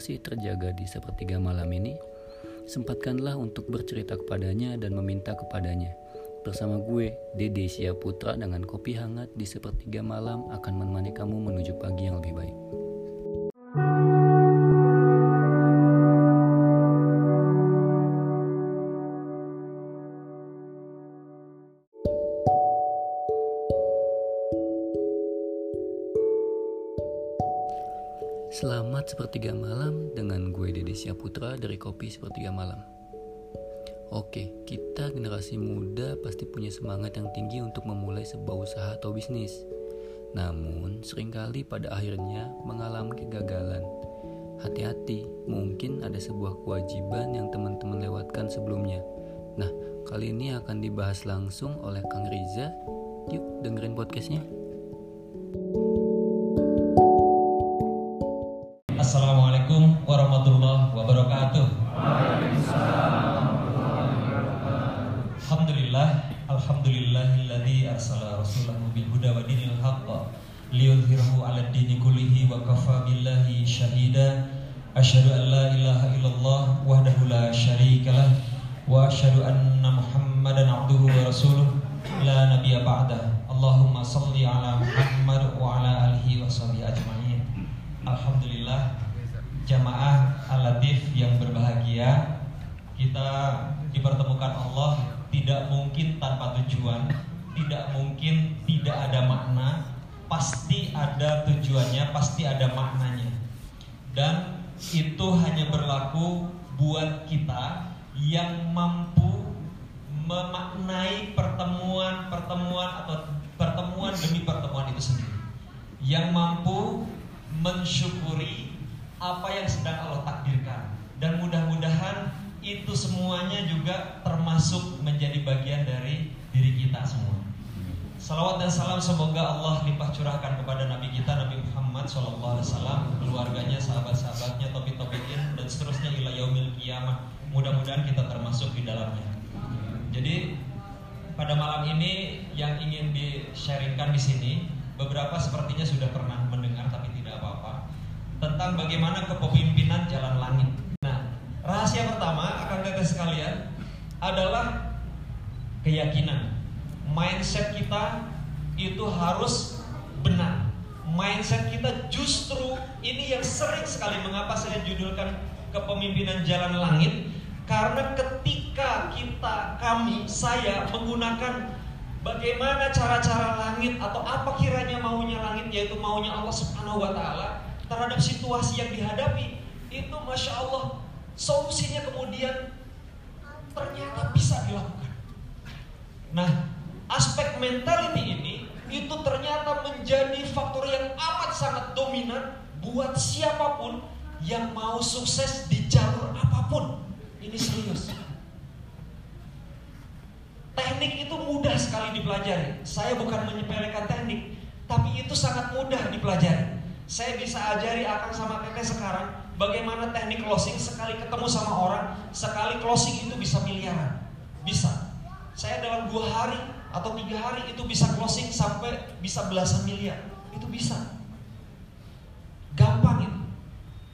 masih terjaga di sepertiga malam ini. Sempatkanlah untuk bercerita kepadanya dan meminta kepadanya. Bersama gue, Dede Putra dengan kopi hangat di sepertiga malam akan menemani kamu menuju pagi yang lebih baik. Putra dari Kopi Sepertiga Malam. Oke, kita generasi muda pasti punya semangat yang tinggi untuk memulai sebuah usaha atau bisnis. Namun, sering kali pada akhirnya mengalami kegagalan. Hati-hati, mungkin ada sebuah kewajiban yang teman-teman lewatkan sebelumnya. Nah, kali ini akan dibahas langsung oleh Kang Riza. Yuk, dengerin podcastnya. Asyhadu an la ilaha illallah wahdahu la syarikalah wa asyhadu anna Muhammadan 'abduhu wa rasuluh la nabiyya ba'da. Allahumma shalli 'ala Muhammad wa 'ala alihi wa sahbihi ajma'in. Alhamdulillah jamaah al-latif yang berbahagia kita dipertemukan Allah tidak mungkin tanpa tujuan tidak mungkin tidak ada makna pasti ada tujuannya pasti ada maknanya dan itu hanya berlaku buat kita yang mampu memaknai pertemuan-pertemuan atau pertemuan demi pertemuan itu sendiri yang mampu mensyukuri apa yang sedang Allah takdirkan dan mudah-mudahan itu semuanya juga termasuk menjadi bagian dari diri kita semua. Salawat dan salam semoga Allah limpah curahkan kepada Nabi kita Nabi Muhammad SAW, keluarganya, sahabat-sahabatnya, topik-topikin dan seterusnya ila yaumil kiamah. Mudah-mudahan kita termasuk di dalamnya. Jadi pada malam ini yang ingin di-sharingkan di sini beberapa sepertinya sudah pernah mendengar tapi tentang bagaimana kepemimpinan jalan langit. Nah, rahasia pertama akan teteh sekalian adalah keyakinan. Mindset kita itu harus benar. Mindset kita justru ini yang sering sekali mengapa saya judulkan kepemimpinan jalan langit karena ketika kita kami saya menggunakan bagaimana cara-cara langit atau apa kiranya maunya langit yaitu maunya Allah Subhanahu wa taala terhadap situasi yang dihadapi itu masya Allah solusinya kemudian ternyata bisa dilakukan. Nah, aspek mentality ini itu ternyata menjadi faktor yang amat sangat dominan buat siapa pun yang mau sukses di jalur apa pun. Ini serius. Teknik itu mudah sekali dipelajari. Saya bukan menyepelekan teknik, tapi itu sangat mudah dipelajari. Saya bisa ajari akan sama teteh sekarang bagaimana teknik closing sekali ketemu sama orang, sekali closing itu bisa miliaran. Bisa. Saya dalam dua hari atau tiga hari itu bisa closing sampai bisa belasan miliar. Itu bisa. Gampang itu.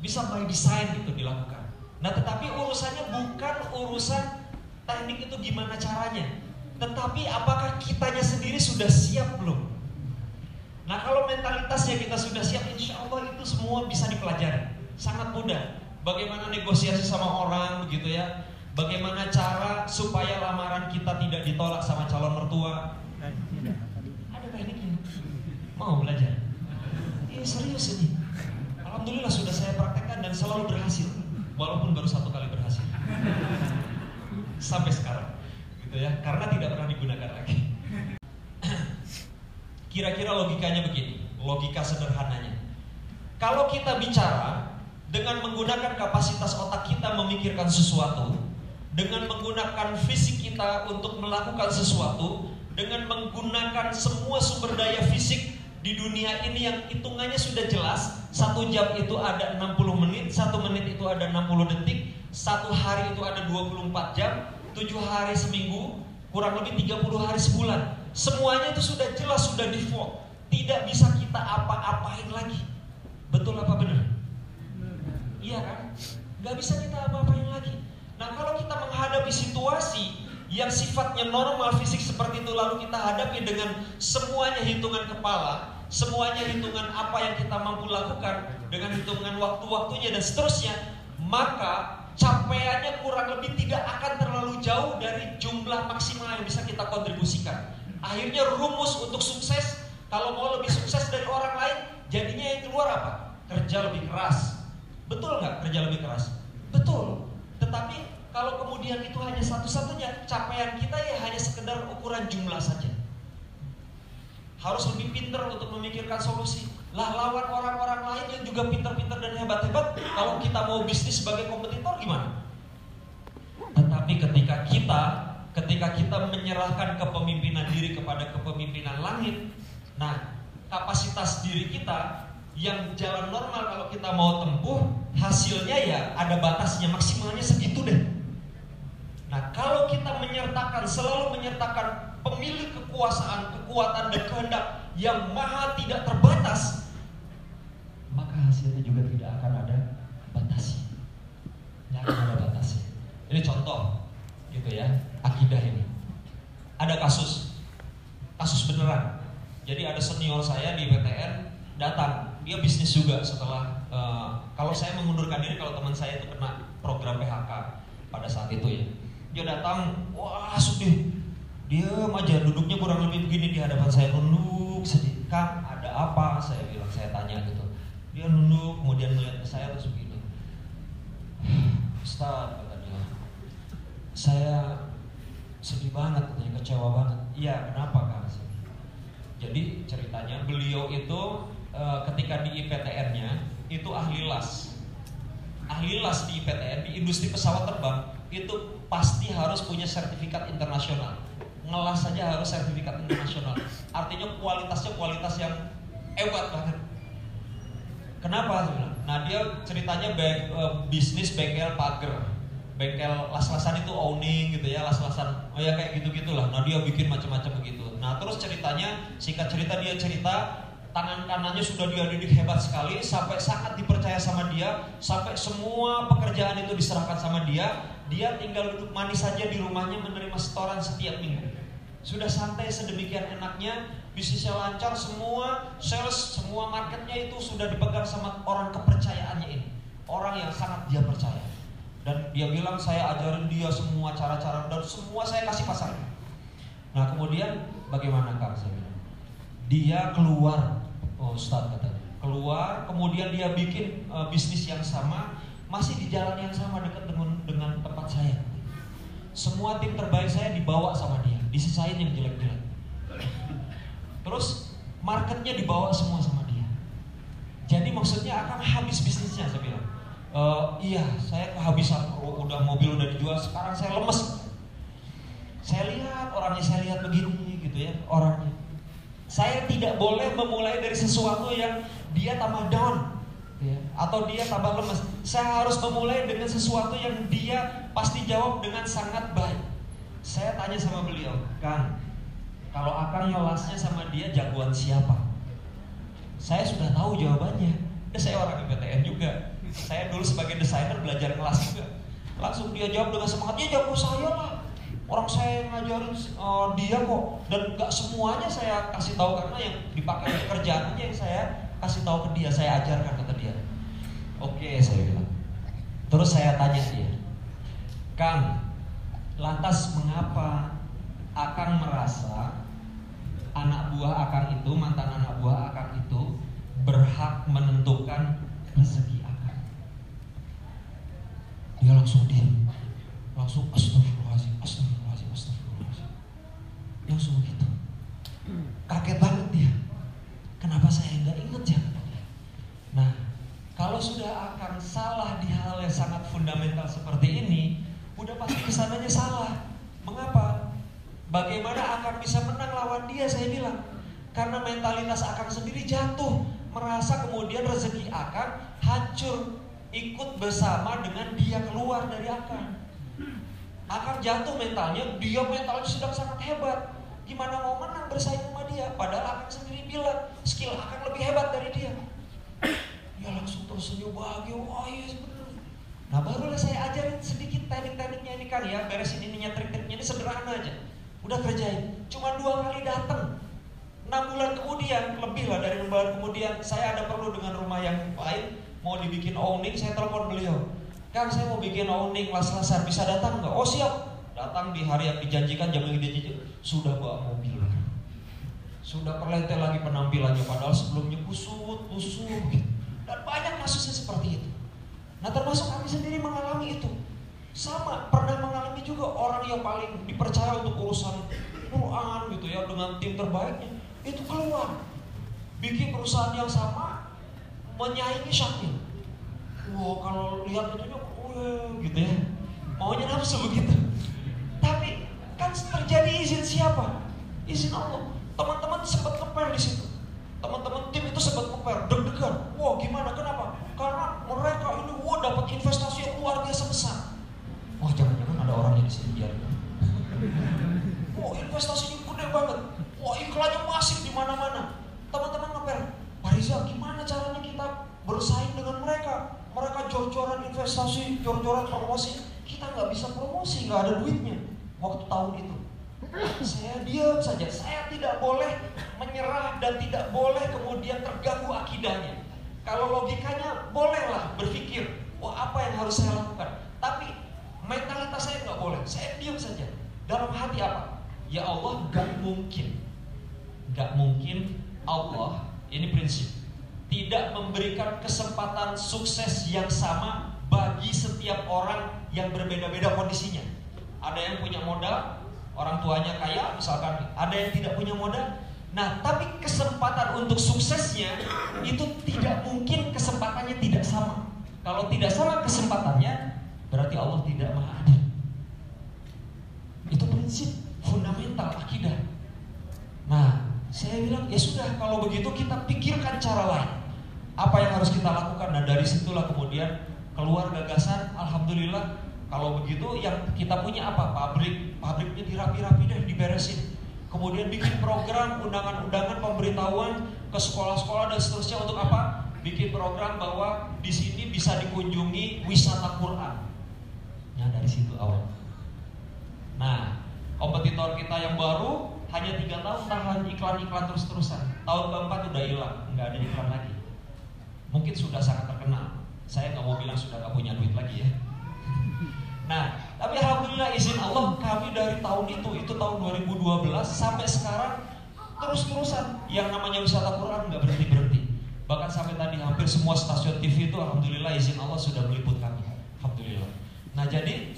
Bisa by design itu dilakukan. Nah tetapi urusannya bukan urusan teknik itu gimana caranya. Tetapi apakah kitanya sendiri sudah siap belum? Nah kalau mentalitasnya kita sudah siap, insya Allah itu semua bisa dipelajari. Sangat mudah. Bagaimana negosiasi sama orang begitu ya. Bagaimana cara supaya lamaran kita tidak ditolak sama calon mertua. Ada tekniknya. Mau belajar? Ini serius ini. Alhamdulillah sudah saya praktekkan dan selalu berhasil. Walaupun baru satu kali berhasil. Sampai sekarang. Gitu ya. Karena tidak pernah digunakan lagi. Kira-kira logikanya begini, logika sederhananya. Kalau kita bicara dengan menggunakan kapasitas otak kita memikirkan sesuatu, dengan menggunakan fisik kita untuk melakukan sesuatu, dengan menggunakan semua sumber daya fisik di dunia ini yang hitungannya sudah jelas, satu jam itu ada 60 menit, satu menit itu ada 60 detik, satu hari itu ada 24 jam, tujuh hari seminggu, kurang lebih 30 hari sebulan. Semuanya itu sudah jelas, sudah default. Tidak bisa kita apa-apain lagi. Betul apa benar? Iya kan? Gak bisa kita apa-apain lagi menghadapi situasi yang sifatnya normal fisik seperti itu lalu kita hadapi dengan semuanya hitungan kepala, semuanya hitungan apa yang kita mampu lakukan dengan hitungan waktu-waktunya dan seterusnya, maka capaiannya kurang lebih tidak akan terlalu jauh dari jumlah maksimal yang bisa kita kontribusikan. Akhirnya rumus untuk sukses, kalau mau lebih sukses dari orang lain, jadinya yang keluar apa? Kerja lebih keras. Betul nggak kerja lebih keras? Betul. Tetapi kalau kemudian itu hanya satu-satunya, capaian kita ya hanya sekedar ukuran jumlah saja. Harus lebih pintar untuk memikirkan solusi. Lah lawan orang-orang lain yang juga pintar-pintar dan hebat-hebat, kalau kita mau bisnis sebagai kompetitor gimana? Tetapi ketika kita ketika kita menyerahkan kepemimpinan diri kepada kepemimpinan langit, nah kapasitas diri kita yang jalan normal kalau kita mau tempuh hasilnya ya ada batasnya maksimalnya segitu deh Nah, kalau kita menyertakan, selalu menyertakan pemilik kekuasaan, kekuatan dan kehendak yang maha tidak terbatas, maka hasilnya juga tidak akan ada batasnya. Tidak akan ada batasnya. Ini contoh, gitu ya, akidah ini. Ada kasus, kasus beneran. Jadi ada senior saya di PTN datang, dia bisnis juga setelah uh, kalau saya mengundurkan diri kalau teman saya itu kena program PHK pada saat itu ya dia datang, wah sedih. Dia aja duduknya kurang lebih begini di hadapan saya nunduk sedih. Kang, ada apa? Saya bilang, saya tanya gitu. Dia nunduk, kemudian melihat ke saya terus begini. Ustaz, kata dia. Saya sedih banget, katanya kecewa banget. Iya, kenapa Kang? Jadi ceritanya beliau itu e, ketika di IPTN-nya itu ahli las. Ahli las di IPTN di industri pesawat terbang itu pasti harus punya sertifikat internasional. Ngelas saja harus sertifikat internasional. Artinya kualitasnya kualitas yang hebat banget. Kenapa? Nah dia ceritanya bank, uh, bisnis bengkel pagar, bengkel las-lasan itu owning gitu ya, las-lasan, oh ya kayak gitu gitulah. Nah dia bikin macam-macam begitu. Nah terus ceritanya, singkat cerita dia cerita tangan kanannya sudah dia didik hebat sekali sampai sangat dipercaya sama dia sampai semua pekerjaan itu diserahkan sama dia dia tinggal duduk manis saja di rumahnya menerima setoran setiap minggu. Sudah santai sedemikian enaknya, bisnisnya lancar, semua sales, semua marketnya itu sudah dipegang sama orang kepercayaannya ini. Orang yang sangat dia percaya. Dan dia bilang saya ajarin dia semua cara-cara dan semua saya kasih pasar. Nah kemudian bagaimana kang saya bilang? Dia keluar, oh Ustaz katanya, keluar kemudian dia bikin uh, bisnis yang sama masih di jalan yang sama dekat dengan dengan tempat saya. Semua tim terbaik saya dibawa sama dia, disisain yang jelek-jelek. Terus marketnya dibawa semua sama dia. Jadi maksudnya akan habis bisnisnya saya bilang. E, iya, saya kehabisan oh, udah mobil udah dijual, sekarang saya lemes. Saya lihat orangnya saya lihat begini gitu ya, orangnya. Saya tidak boleh memulai dari sesuatu yang dia tambah down ya, atau dia tambah lemes. Saya harus memulai dengan sesuatu yang dia pasti jawab dengan sangat baik. Saya tanya sama beliau, Kang, kalau akan nyolasnya sama dia jagoan siapa? Saya sudah tahu jawabannya. Dan saya orang IPTN juga. Saya dulu sebagai desainer belajar kelas juga. Langsung dia jawab dengan semangat, ya jago saya lah. Orang saya ngajarin uh, dia kok dan gak semuanya saya kasih tahu karena yang dipakai pekerjaannya yang saya kasih tahu ke dia, saya ajarkan kata dia. Oke, saya bilang. Terus saya tanya dia, Kang, lantas mengapa Akang merasa anak buah Akang itu, mantan anak buah Akang itu berhak menentukan rezeki Akang? Dia langsung diam, langsung astagfirullahaladzim, astagfirullahaladzim. Langsung begitu. Kaget banget dia. Kenapa saya nggak inget ya? Nah, kalau sudah akan salah di hal yang sangat fundamental seperti ini, udah pasti ke sananya salah. Mengapa? Bagaimana akan bisa menang lawan dia? Saya bilang, karena mentalitas akan sendiri jatuh, merasa kemudian rezeki akan hancur, ikut bersama dengan dia keluar dari akan. Akan jatuh mentalnya, dia mentalnya sedang sangat hebat Gimana mau menang bersaing sama dia? Padahal akan sendiri bilang skill akan lebih hebat dari dia. Dia langsung tersenyum bahagia. Wah iya benar. Nah barulah saya ajarin sedikit teknik-tekniknya ini kan ya, beresin ininya trik-triknya ini sederhana aja. Udah kerjain, cuma dua kali datang. Enam bulan kemudian, lebih lah dari enam bulan kemudian, saya ada perlu dengan rumah yang lain, mau dibikin owning, saya telepon beliau. Kang saya mau bikin owning las-lasan, bisa datang nggak? Oh siap, datang di hari yang dijanjikan jam yang dijanjikan, sudah bawa mobil. Sudah perlete lagi penampilannya, padahal sebelumnya kusut, kusut gitu. Dan banyak kasusnya seperti itu. Nah termasuk kami sendiri mengalami itu. Sama, pernah mengalami juga orang yang paling dipercaya untuk urusan Quran gitu ya dengan tim terbaiknya itu keluar bikin perusahaan yang sama menyaingi Syakir. Wow kalau lihat itunya, oh gitu ya, maunya nafsu begitu. Tapi kan terjadi izin siapa? Izin Allah. Teman-teman sempat ngepel di situ. Teman-teman tim itu sempat ngepel, deg-degan. Wah gimana? Kenapa? Karena mereka ini wah dapat investasi yang luar biasa besar. Wah jangan-jangan ada orangnya di sini biar. Wah investasinya gede banget. Wah iklannya masif di mana-mana. Teman-teman ngepel, Pak Riza gimana caranya kita bersaing dengan mereka? Mereka jor-joran investasi, jor-joran promosi. Kita nggak bisa promosi, nggak ada duitnya. Waktu tahun itu. Saya diam saja. Saya tidak boleh menyerah dan tidak boleh kemudian terganggu akidahnya. Kalau logikanya bolehlah berpikir, wah apa yang harus saya lakukan. Tapi mentalitas saya nggak boleh. Saya diam saja. Dalam hati apa? Ya Allah, gak mungkin, gak mungkin Allah ini prinsip tidak memberikan kesempatan sukses yang sama bagi setiap orang yang berbeda-beda kondisinya. Ada yang punya modal, orang tuanya kaya, misalkan ada yang tidak punya modal. Nah, tapi kesempatan untuk suksesnya itu tidak mungkin kesempatannya tidak sama. Kalau tidak sama kesempatannya, berarti Allah tidak maha adil. Itu prinsip fundamental akidah. Nah, saya bilang ya sudah kalau begitu kita pikirkan cara lain. Apa yang harus kita lakukan? Nah dari situlah kemudian keluar gagasan. Alhamdulillah kalau begitu yang kita punya apa? Pabrik, pabriknya dirapi-rapi deh, diberesin. Kemudian bikin program undangan-undangan pemberitahuan ke sekolah-sekolah dan seterusnya untuk apa? Bikin program bahwa di sini bisa dikunjungi wisata Quran. Ya dari situ awal. Nah, kompetitor kita yang baru hanya tiga tahun tahan iklan-iklan terus-terusan. Tahun keempat udah hilang, nggak ada iklan lagi. Mungkin sudah sangat terkenal. Saya nggak mau bilang sudah nggak punya duit lagi ya. Nah, tapi alhamdulillah izin Allah kami dari tahun itu, itu tahun 2012 sampai sekarang terus-terusan yang namanya wisata Quran nggak berhenti berhenti. Bahkan sampai tadi hampir semua stasiun TV itu alhamdulillah izin Allah sudah meliput kami. Alhamdulillah. Nah jadi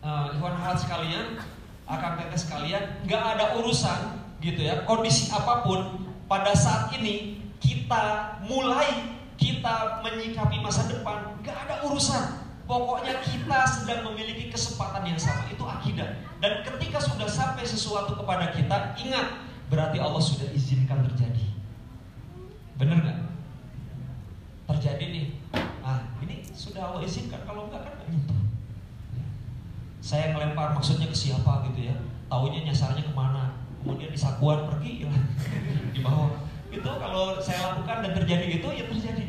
uh, Ikhwan sekalian, akan tetes sekalian, nggak ada urusan gitu ya kondisi apa pun pada saat ini kita mulai kita menyikapi masa depan nggak ada urusan Pokoknya kita sedang memiliki kesempatan yang sama. Itu akidah. Dan ketika sudah sampai sesuatu kepada kita Ingat Berarti Allah sudah izinkan terjadi. Bener gak? Terjadi nih. Ah ini sudah Allah izinkan. Kalau enggak kan gak nyentuh Saya ngelempar maksudnya ke siapa gitu ya. Taunya nyasarnya ke mana. Kemudian di sakuan pergi hilang Di bawah. Itu kalau saya lakukan dan terjadi itu ya terjadi.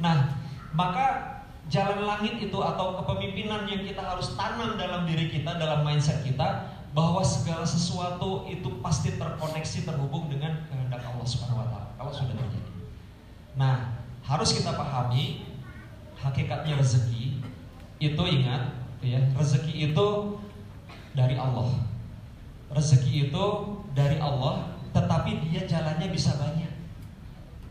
Nah maka jalan langit itu atau kepemimpinan yang kita harus tanam dalam diri kita, dalam mindset kita, bahwa segala sesuatu itu pasti terkoneksi, terhubung dengan kehendak Allah Subhanahu wa taala kalau sudah terjadi. Nah, harus kita pahami hakikatnya rezeki itu ingat ya, rezeki itu dari Allah. Rezeki itu dari Allah, tetapi dia jalannya bisa banyak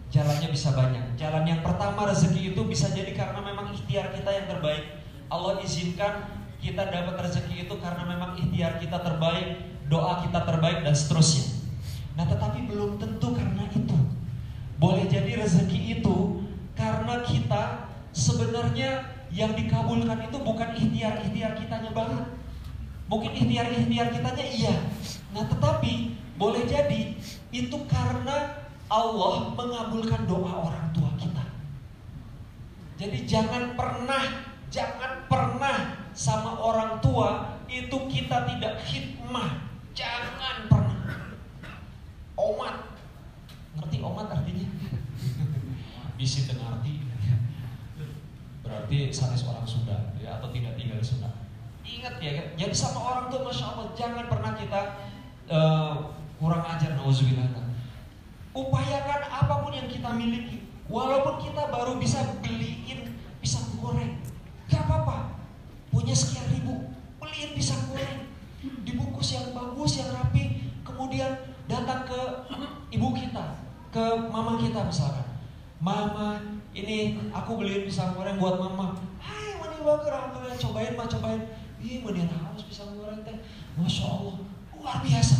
jalannya bisa banyak. Jalan yang pertama rezeki itu bisa jadi karena memang ikhtiar kita yang terbaik. Allah izinkan kita dapat rezeki itu karena memang ikhtiar kita terbaik, doa kita terbaik dan seterusnya. Nah, tetapi belum tentu karena itu. Boleh jadi rezeki itu karena kita sebenarnya yang dikabulkan itu bukan ikhtiar-ikhtiar kitanya banget. Mungkin ikhtiar-ikhtiar kitanya iya. Nah, tetapi boleh jadi itu karena Allah mengabulkan doa orang tua kita. Jadi jangan pernah, jangan pernah sama orang tua itu kita tidak hikmah. Jangan pernah. Omat. Ngerti omat artinya? Bisa arti. berarti sadis orang Sunda ya atau tidak tinggal di Sunda. Ingat ya, jadi sama orang tuh masya Allah jangan pernah kita uh, kurang ajar nauzubillah. Upayakan apa pun yang kita miliki, walaupun kita baru bisa beliin pisang goreng, gak apa-apa. Punya sekian ribu, beliin pisang goreng, dibungkus yang bagus, yang rapi, kemudian datang ke ibu kita, ke mama kita misalkan. Mama, ini aku beliin pisang goreng buat mama. Hai, mani bager, alhamdulillah, cobain mah, cobain. Ih, mani harus pisang goreng teh. Masya Allah, luar biasa.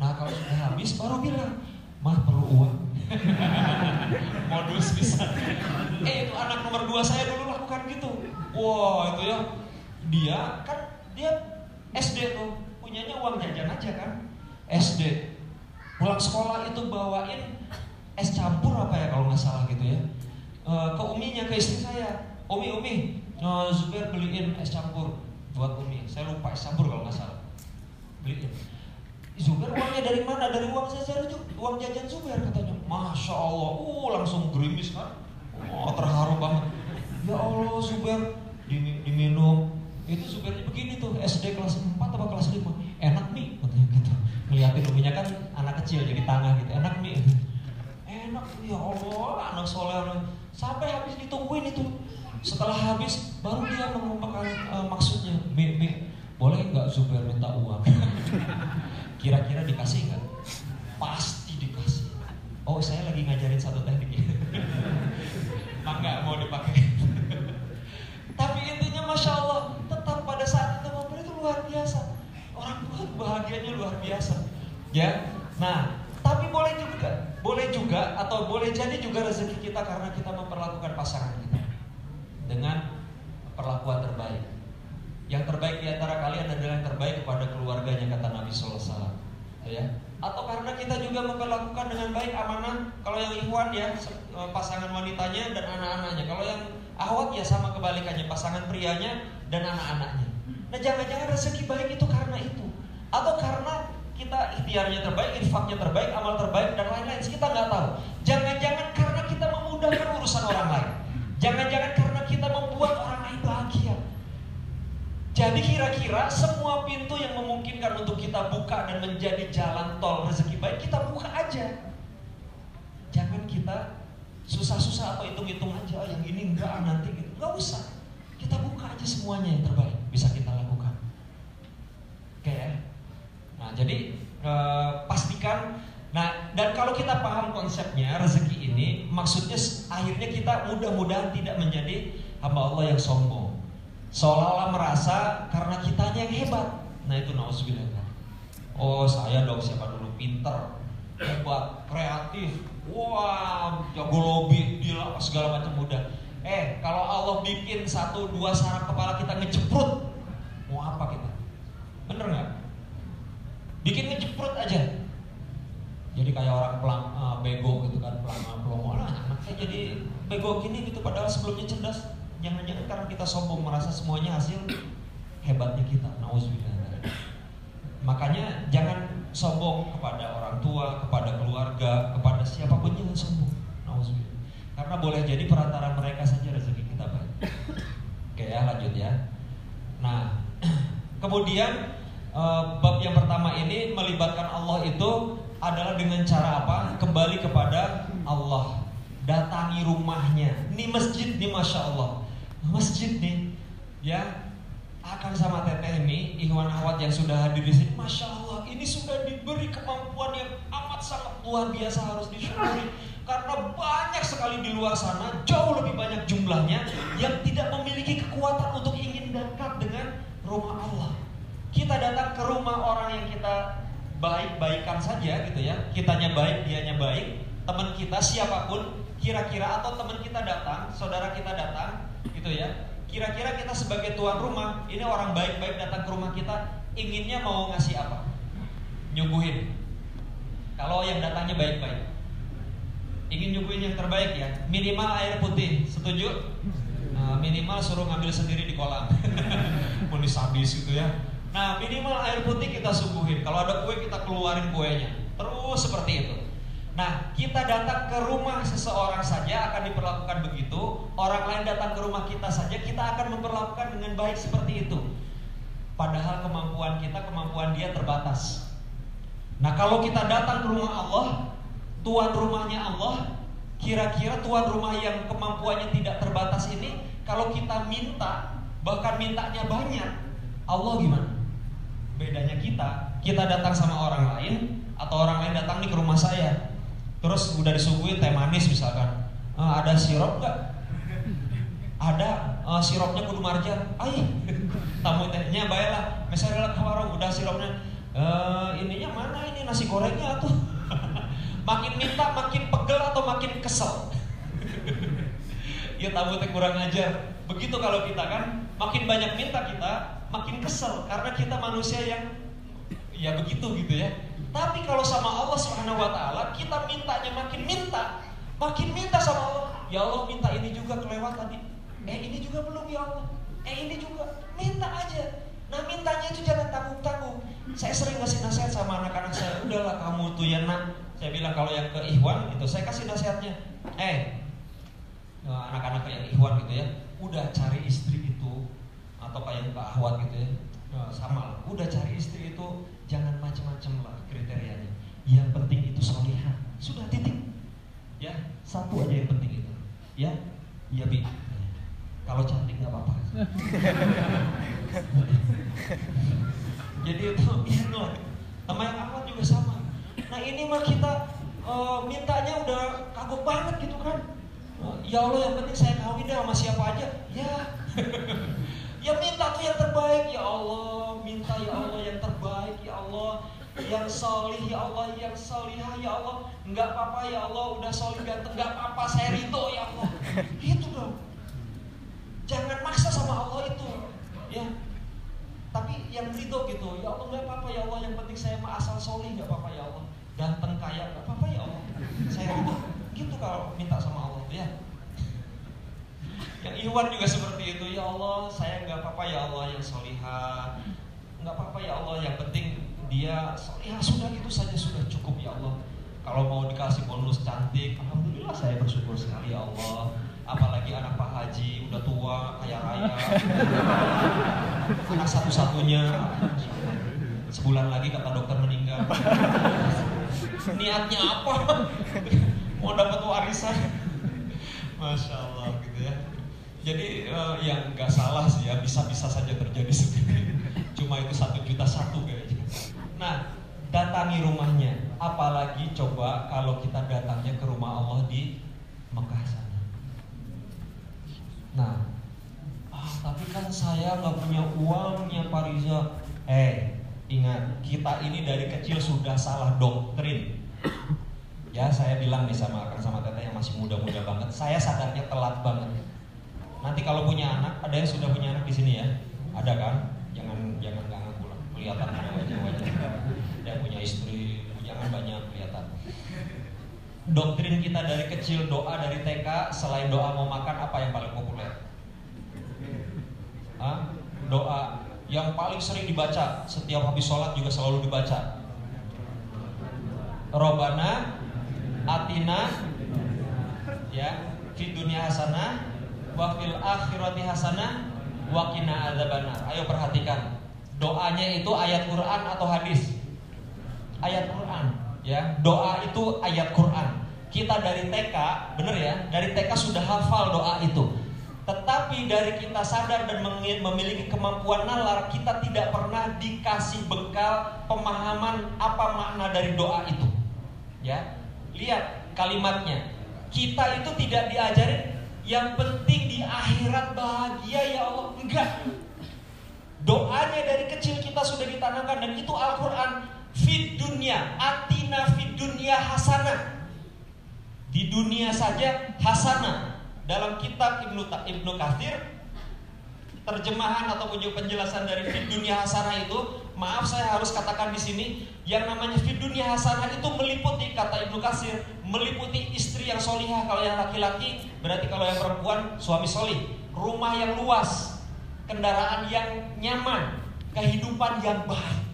Nah, kalau sudah habis, baru bilang, mah perlu uang. Modus bisa. Eh, itu anak nomor dua saya dulu lakukan gitu. Wow, itu ya. Dia kan, dia SD tuh, punyanya uang jajan aja kan. SD. Pulang sekolah itu bawain es campur apa ya kalau nggak salah gitu ya e, ke uminya ke istri saya umi umi uh, Zubair beliin es campur buat umi saya lupa es campur kalau nggak salah beliin Zubair uangnya dari mana? Dari uang saya itu uang jajan Zubair katanya. Masya Allah. Uh langsung gerimis kan? Oh terharu banget. Ya Allah Zubair diminum. Itu Zubairnya begini tuh SD kelas 4 atau kelas 5 enak nih katanya gitu. Ngeliatin uminya kan anak kecil jadi tangan gitu. Enak nih enak ya Allah anak soleh sampai habis ditungguin itu. Setelah habis baru dia mengumpulkan uh, maksudnya B, B boleh nggak Zubair minta uang kira-kira dikasih nggak? Pasti dikasih. Oh saya lagi ngajarin satu teknik. Mak nggak mau dipakai. Tapi intinya masya Allah tetap pada saat itu momen itu luar biasa. Orang tua bahagianya luar biasa. Ya? Nah tapi boleh juga. Boleh juga atau boleh jadi juga rezeki kita karena kita memperlakukan pasangan kita dengan perlakuan terbaik. Yang terbaik di antara kalian adalah yang terbaik kepada keluarganya kata Nabi Sallallahu Alaihi Wasallam. Ya. Atau karena kita juga memperlakukan dengan baik amanah kalau yang ikhwan ya eh, pasangan wanitanya dan anak-anaknya. Kalau yang ahwat ya sama kebalikannya pasangan prianya dan anak-anaknya. Nah jangan-jangan rezeki baik itu karena itu atau karena kita ikhtiarnya terbaik, infaknya terbaik, amal terbaik dan lain-lain. Kita nggak tahu. Jangan-jangan karena kita memudahkan urusan orang lain. Jangan-jangan karena kita membuat orang lain bahagia. Jadi kira-kira semua pintu yang memungkinkan untuk kita buka dan menjadi jalan tol rezeki baik kita buka aja. Jangan kita susah-susah atau hitung-hitung aja yang ini enggak nanti gitu. Enggak usah. Kita buka aja semuanya yang terbaik bisa kita lakukan. Oke ya. Nah, jadi e, pastikan Nah, dan kalau kita paham konsepnya rezeki ini, maksudnya akhirnya kita mudah-mudahan tidak menjadi hamba Allah yang sombong. Seolah-olah merasa karena kitanya yang hebat. Nah, itu nauzubillah. Oh, saya dong siapa dulu pinter, hebat, kreatif. Wah, jago lobby, gila segala macam mudah. Eh, kalau Allah bikin satu dua saraf kepala kita ngejeprut, mau apa kita? Bener nggak? bikin ngejeprut aja jadi kayak orang pelang uh, bego gitu kan pelang anaknya jadi bego gini gitu padahal sebelumnya cerdas jangan-jangan karena kita sombong merasa semuanya hasil hebatnya kita nauzubillah makanya jangan sombong kepada orang tua kepada keluarga kepada siapa pun jangan sombong nauzubillah karena boleh jadi perantara mereka saja rezeki kita baik oke ya lanjut ya nah kemudian Eh, bab yang pertama ini melibatkan Allah itu adalah dengan cara apa? Kembali kepada Allah. Datangi rumahnya. Ini masjid nih Masya Allah. Masjid nih. Ya, akan sama teteh ini Ikhwan Awat yang sudah hadir di sini. Masya Allah ini sudah diberi kemampuan yang amat sangat luar biasa harus disyukuri. Karena banyak sekali di luar sana Jauh lebih banyak jumlahnya Yang tidak memiliki kekuatan untuk ingin dekat dengan rumah Allah. Kita datang ke rumah orang yang kita baik-baikan saja gitu ya. Kitanya baik dianya baik. Teman kita siapa pun kira-kira atau teman kita datang saudara kita datang gitu ya. Kira-kira kita sebagai tuan rumah ini orang baik-baik datang ke rumah kita inginnya mau ngasih apa? Nyuguhin. Kalau yang datangnya baik-baik. Ingin nyuguhin yang terbaik ya. Minimal air putih. Setuju? Nah, minimal suruh ngambil sendiri di kolam. Mau disabis gitu ya. Nah minimal air putih kita suguhin. Kalau ada kue kita keluarin kuenya. Terus seperti itu. Nah, kita datang ke rumah seseorang saja akan diperlakukan begitu. Orang lain datang ke rumah kita saja, kita akan memperlakukan dengan baik seperti itu. Padahal kemampuan kita, kemampuan dia terbatas. Nah, kalau kita datang ke rumah Allah, tuan rumahnya Allah, kira-kira tuan rumah yang kemampuannya tidak terbatas ini, kalau kita minta, bahkan mintanya banyak, Allah gimana? Bedanya kita, kita datang sama orang lain, atau orang lain datang nih ke rumah saya, terus udah disuguhin teh manis misalkan. E, ada sirup nggak? Ada. Uh, sirupnya kudu marjan. Ay tamu tehnya baiklah misalnya ke warung udah sirupnya. E, ininya mana ini? Nasi gorengnya tuh makin minta makin pegel atau makin kesel? Ya tamu teh kurang ajar. Begitu kalau kita kan makin banyak minta kita makin kesel. Karena kita manusia yang ya begitu gitu ya tapi kalau sama Allah Subhanahu wa taala, kita mintanya makin minta, makin minta sama Allah. Ya Allah minta ini juga kelewat tadi. Eh ini juga belum ya Allah. Eh ini juga minta aja. Nah mintanya itu jangan tanggung-tanggung. Saya sering ngasih nasihat sama anak-anak saya. Udahlah kamu tuh ya nak. Saya bilang kalau yang ke Ikhwan itu saya kasih nasihatnya. Eh anak-anak yang Ikhwan gitu ya. Udah cari istri itu atau kayak ke Ahwat gitu ya. Nah, sama lah. Udah cari istri itu jangan macam-macam lah kriterianya. Yang penting itu solihah. Sudah titik. Ya, satu aja yang penting itu. Ya, iya bi. Kalau cantik nggak apa-apa. Jadi itu biarlah. Sama yang amat juga sama. Nah ini mah kita uh, mintanya udah kagok banget gitu kan. Ya Allah yang penting saya kawin deh sama siapa aja. Ya. ya minta tuh yang terbaik ya Allah. Minta ya Allah yang terbaik ya Allah yang solih ya Allah, yang solihah ya Allah, nggak apa-apa ya Allah, udah solih ganteng, nggak apa-apa saya ridho ya Allah, itu dong. Jangan maksa sama Allah itu, ya. Tapi yang ridho gitu, ya Allah nggak apa-apa ya Allah, yang penting saya mah asal solih nggak apa-apa ya Allah, ganteng kaya nggak apa-apa ya Allah, saya ridho. Gitu kalau minta sama Allah, ya. Yang Iwan juga seperti itu, ya Allah, saya nggak apa-apa ya Allah yang solihah, nggak apa-apa ya Allah, yang penting dia ya sudah gitu saja sudah cukup ya Allah. Kalau mau dikasih bonus cantik alhamdulillah saya bersyukur sekali ya Allah. Apalagi anak Pak Haji udah tua kaya raya. Anak satu-satunya. Sebulan lagi kata dokter meninggal. Niatnya apa? Mau dapat warisan? Masya Allah gitu ya. Jadi uh, yang nggak salah sih ya bisa-bisa saja terjadi seperti cuma itu satu juta satu kayaknya Nah, datangi rumahnya. Apalagi coba kalau kita datangnya ke rumah Allah di Mekah sana. Nah, ah, tapi kan saya nggak punya uangnya Pak Riza. Eh, ingat kita ini dari kecil sudah salah doktrin. Ya, saya bilang nih sama akan sama teteh yang masih muda-muda banget. Saya sadarnya telat banget. Nanti kalau punya anak, ada yang sudah punya anak di sini ya? Ada kan? Jangan jangan. Kelihatan ada wajah-wajah dia punya istri jangan banyak kelihatan. Doktrin kita dari kecil doa dari TK selain doa mau makan apa yang paling populer? Hah? doa. Yang paling sering dibaca setiap habis sholat juga selalu dibaca. Robana Atina ya fi dunia hasanah wa fil akhirati hasanah wa qina adzabannar ayo perhatikan doanya itu ayat Quran atau hadis? Ayat Quran ya. Doa itu ayat Quran. Kita dari TK bener ya? Dari TK sudah hafal doa itu. Tetapi dari kita sadar dan memiliki kemampuan nalar kita tidak pernah dikasih bekal pemahaman apa makna dari doa itu. Ya lihat kalimatnya. Kita itu tidak diajarin yang penting di akhirat bahagia ya Allah. Enggak doanya dari kecil kita sudah ditanamkan dan itu Al-Quran Fit dunia, atina fit dunia hasanah. Di dunia saja hasanah. Dalam kitab Ibnu Ibnu Katsir terjemahan atau penjelasan dari fit dunia hasanah itu, maaf saya harus katakan di sini, yang namanya fit dunia hasanah itu meliputi kata Ibnu Katsir, meliputi istri yang solihah kalau yang laki-laki, berarti kalau yang perempuan suami solih, rumah yang luas, kendaraan yang nyaman, kehidupan yang baik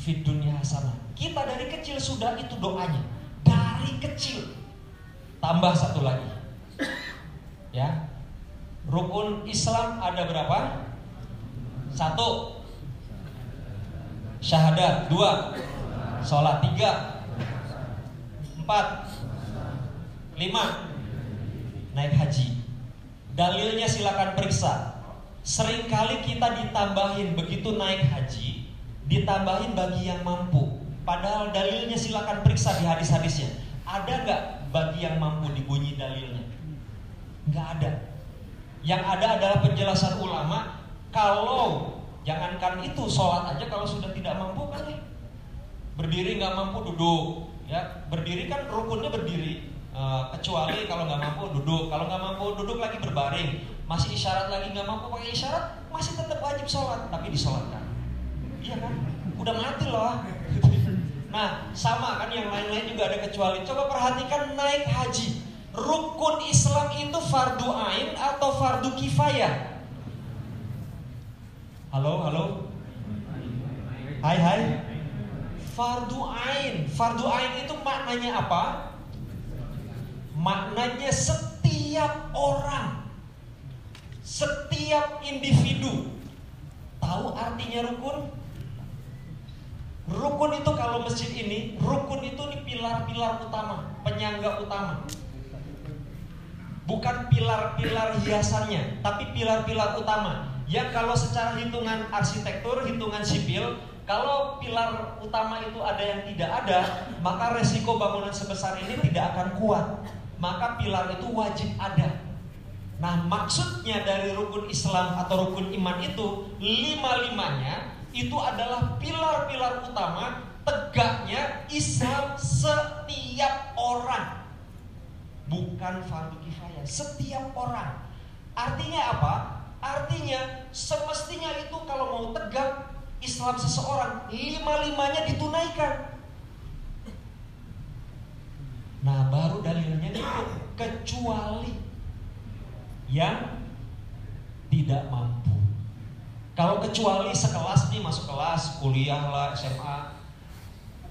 fit dunia hasanah. Kita dari kecil sudah itu doanya. Dari kecil. Tambah satu lagi. Ya. Rukun Islam ada berapa? Satu. Syahadat. Dua. Sholat. Tiga. Empat. Lima. Naik haji. Dalilnya silakan periksa. Seringkali kita ditambahin begitu naik haji, ditambahin bagi yang mampu. Padahal dalilnya silakan periksa di hadis-hadisnya. Ada nggak bagi yang mampu dibunyi dalilnya? Nggak ada. Yang ada adalah penjelasan ulama. Kalau jangankan itu sholat aja kalau sudah tidak mampu kan. Berdiri nggak mampu duduk. Ya berdiri kan rukunnya berdiri. Eh, kecuali kalau nggak mampu duduk. Kalau nggak mampu duduk lagi berbaring. Masih isyarat lagi nggak mampu pakai isyarat masih tetap wajib sholat. Tapi disolatkan. Iya kan? Udah mati loh. Nah sama kan yang lain-lain juga ada kecuali. Coba perhatikan naik haji. Rukun Islam itu fardu ain atau fardu kifayah? Halo halo? Hai hai? Fardu ain. Fardu ain itu maknanya apa Maknanya setiap orang, setiap individu tahu artinya rukun? Rukun itu kalau masjid ini, rukun itu nih pilar-pilar utama, penyangga utama. Bukan pilar-pilar hiasannya, tapi pilar-pilar utama. Yang kalau secara hitungan arsitektur, hitungan sipil, kalau pilar utama itu ada yang tidak ada, maka resiko bangunan sebesar ini tidak akan kuat maka pilar itu wajib ada. Nah, maksudnya dari rukun Islam atau rukun iman itu lima-limanya itu adalah pilar-pilar utama tegaknya Islam setiap orang. Bukan fardu kifayah, setiap orang. Artinya apa? Artinya semestinya itu kalau mau tegak Islam seseorang lima-limanya ditunaikan. Nah baru dalilnya itu kecuali yang tidak mampu. Kalau kecuali sekelas nih masuk kelas, kuliah lah, SMA,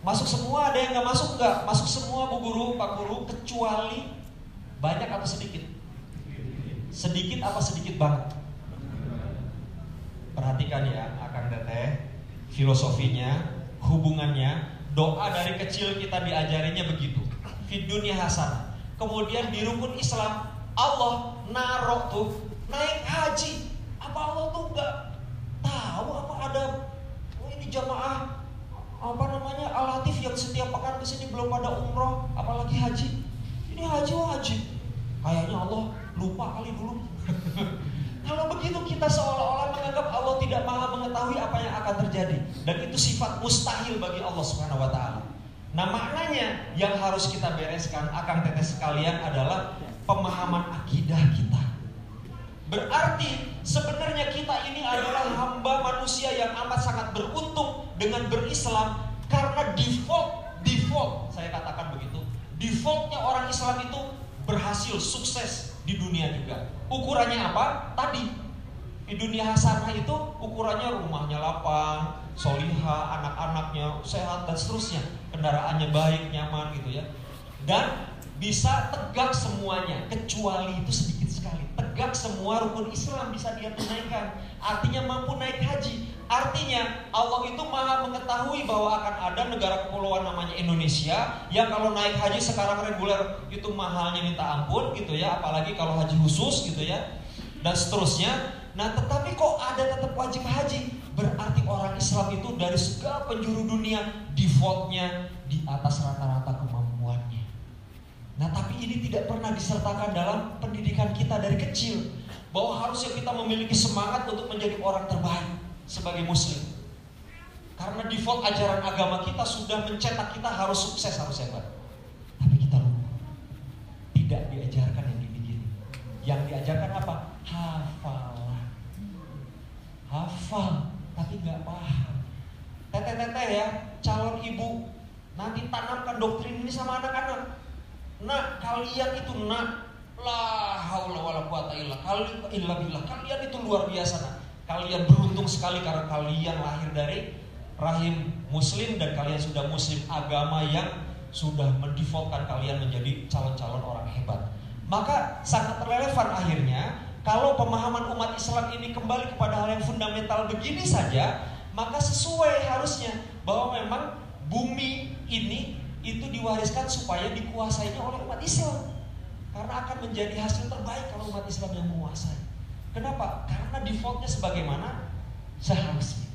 masuk semua ada yang nggak masuk nggak? Masuk semua bu guru, pak guru, kecuali banyak atau sedikit? Sedikit apa sedikit banget? Perhatikan ya, akan teteh, filosofinya, hubungannya, doa dari kecil kita diajarinya begitu di dunia hasanah. Kemudian di rukun Islam Allah narok tuh naik haji. Apa Allah tuh nggak tahu apa ada oh ini jamaah apa namanya alatif yang setiap pekan ke sini belum pada umroh apalagi haji ini haji wajib kayaknya Allah lupa kali dulu kalau begitu kita seolah-olah menganggap Allah tidak maha mengetahui apa yang akan terjadi. Dan itu sifat mustahil bagi Allah Subhanahu wa taala. Nah maknanya yang harus kita bereskan akan tetes sekalian adalah pemahaman akidah kita. Berarti sebenarnya kita ini adalah hamba manusia yang amat sangat beruntung dengan berislam karena default default saya katakan begitu defaultnya orang Islam itu berhasil sukses di dunia juga. Ukurannya apa? Tadi di dunia hasanah itu ukurannya rumahnya lapang, soliha, anak-anaknya sehat dan seterusnya kendaraannya baik, nyaman gitu ya. Dan bisa tegak semuanya, kecuali itu sedikit sekali. Tegak semua rukun Islam bisa dia tunaikan. Artinya mampu naik haji. Artinya Allah itu maha mengetahui bahwa akan ada negara kepulauan namanya Indonesia yang kalau naik haji sekarang reguler itu mahalnya minta ampun gitu ya, apalagi kalau haji khusus gitu ya. Dan seterusnya. Nah, tetapi kok ada tetap wajib haji? Berarti orang Islam itu dari segala penjuru dunia defaultnya di atas rata-rata. Nah tapi ini tidak pernah disertakan dalam pendidikan kita dari kecil. Bahwa harusnya kita memiliki semangat untuk menjadi orang terbaik sebagai muslim. Karena default ajaran agama kita sudah mencetak kita harus sukses, harus hebat. Tapi kita lupa. Tidak diajarkan yang ini Yang diajarkan apa? Hafalan. Hafal tapi nggak paham. Teteh-teteh ya, calon ibu nanti tanamkan doktrin ini sama anak-anak. Nak, kalian itu nak la haula wala quwata illa illa billah. Kalian itu luar biasa nak. Kalian beruntung sekali karena kalian lahir dari rahim muslim dan kalian sudah muslim agama yang sudah mendefaultkan kalian menjadi calon-calon orang hebat. Maka sangat relevan akhirnya kalau pemahaman umat Islam ini kembali kepada hal yang fundamental begini saja, maka sesuai harusnya bahwa memang bumi ini itu diwariskan supaya dikuasainya oleh umat Islam. Karena akan menjadi hasil terbaik kalau umat Islam yang menguasai. Kenapa? Karena defaultnya sebagaimana seharusnya.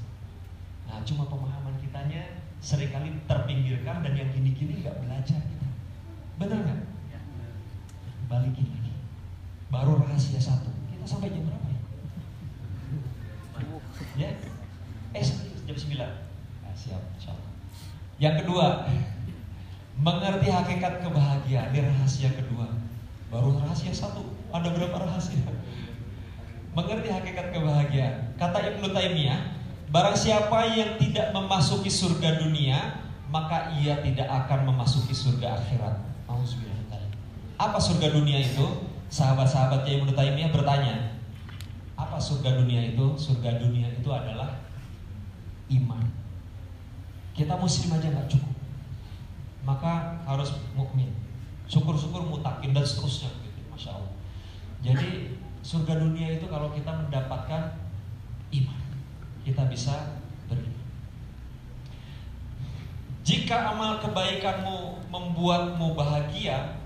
Nah, cuma pemahaman kitanya sering kali terpinggirkan dan yang gini-gini nggak belajar kita. Benar nggak? Balikin lagi. Baru rahasia satu. Kita sampai jam berapa ya? Ya? Eh, jam 9. Nah, siap, insya Allah. Yang kedua, mengerti hakikat kebahagiaan. Ini rahasia kedua. Baru rahasia satu. Ada berapa rahasia? Mengerti hakikat kebahagiaan. Kata Ibnu Taimiyah, barang siapa yang tidak memasuki surga dunia, maka ia tidak akan memasuki surga akhirat. Apa surga dunia itu? Sahabat-sahabatnya Ibnu Taimiyah bertanya, apa surga dunia itu? Surga dunia itu adalah iman. Kita muslim aja nggak cukup, maka harus mukmin. Syukur-syukur mutakin dan seterusnya, gitu. masya Allah. Jadi surga dunia itu kalau kita mendapatkan iman, kita bisa beriman. Jika amal kebaikanmu membuatmu bahagia,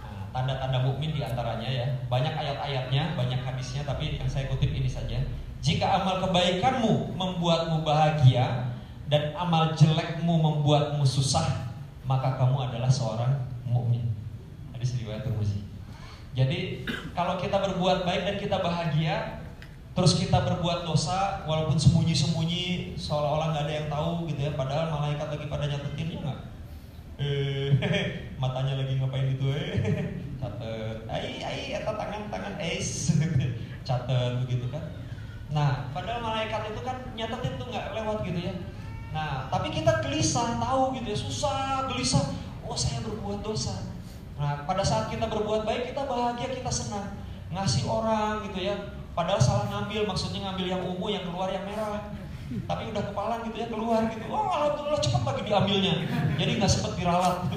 nah, tanda-tanda mukmin di antaranya ya, banyak ayat-ayatnya, banyak hadisnya, tapi yang saya kutip ini saja. Jika amal kebaikanmu membuatmu bahagia dan amal jelekmu membuatmu susah, maka kamu adalah seorang mukmin. Hadis riwayat Tirmizi. Jadi kalau kita berbuat baik dan kita bahagia, terus kita berbuat dosa walaupun sembunyi-sembunyi seolah-olah nggak ada yang tahu gitu ya, padahal malaikat lagi pada nyatetin ya nggak? Eh, matanya lagi ngapain itu eh? Catet, ai ai eta tangan tangan es, catet begitu kan? Nah, padahal malaikat itu kan nyatetin tuh nggak lewat gitu ya. Nah, tapi kita gelisah tahu gitu ya, susah gelisah. Oh saya berbuat dosa Nah, pada saat kita berbuat baik, kita bahagia, kita senang. Ngasih orang gitu ya. Padahal salah ngambil, maksudnya ngambil yang ungu, yang keluar yang merah. Tapi udah kepalan gitu ya, keluar gitu. Oh, alhamdulillah cepat lagi diambilnya. Jadi nggak sempet diralat.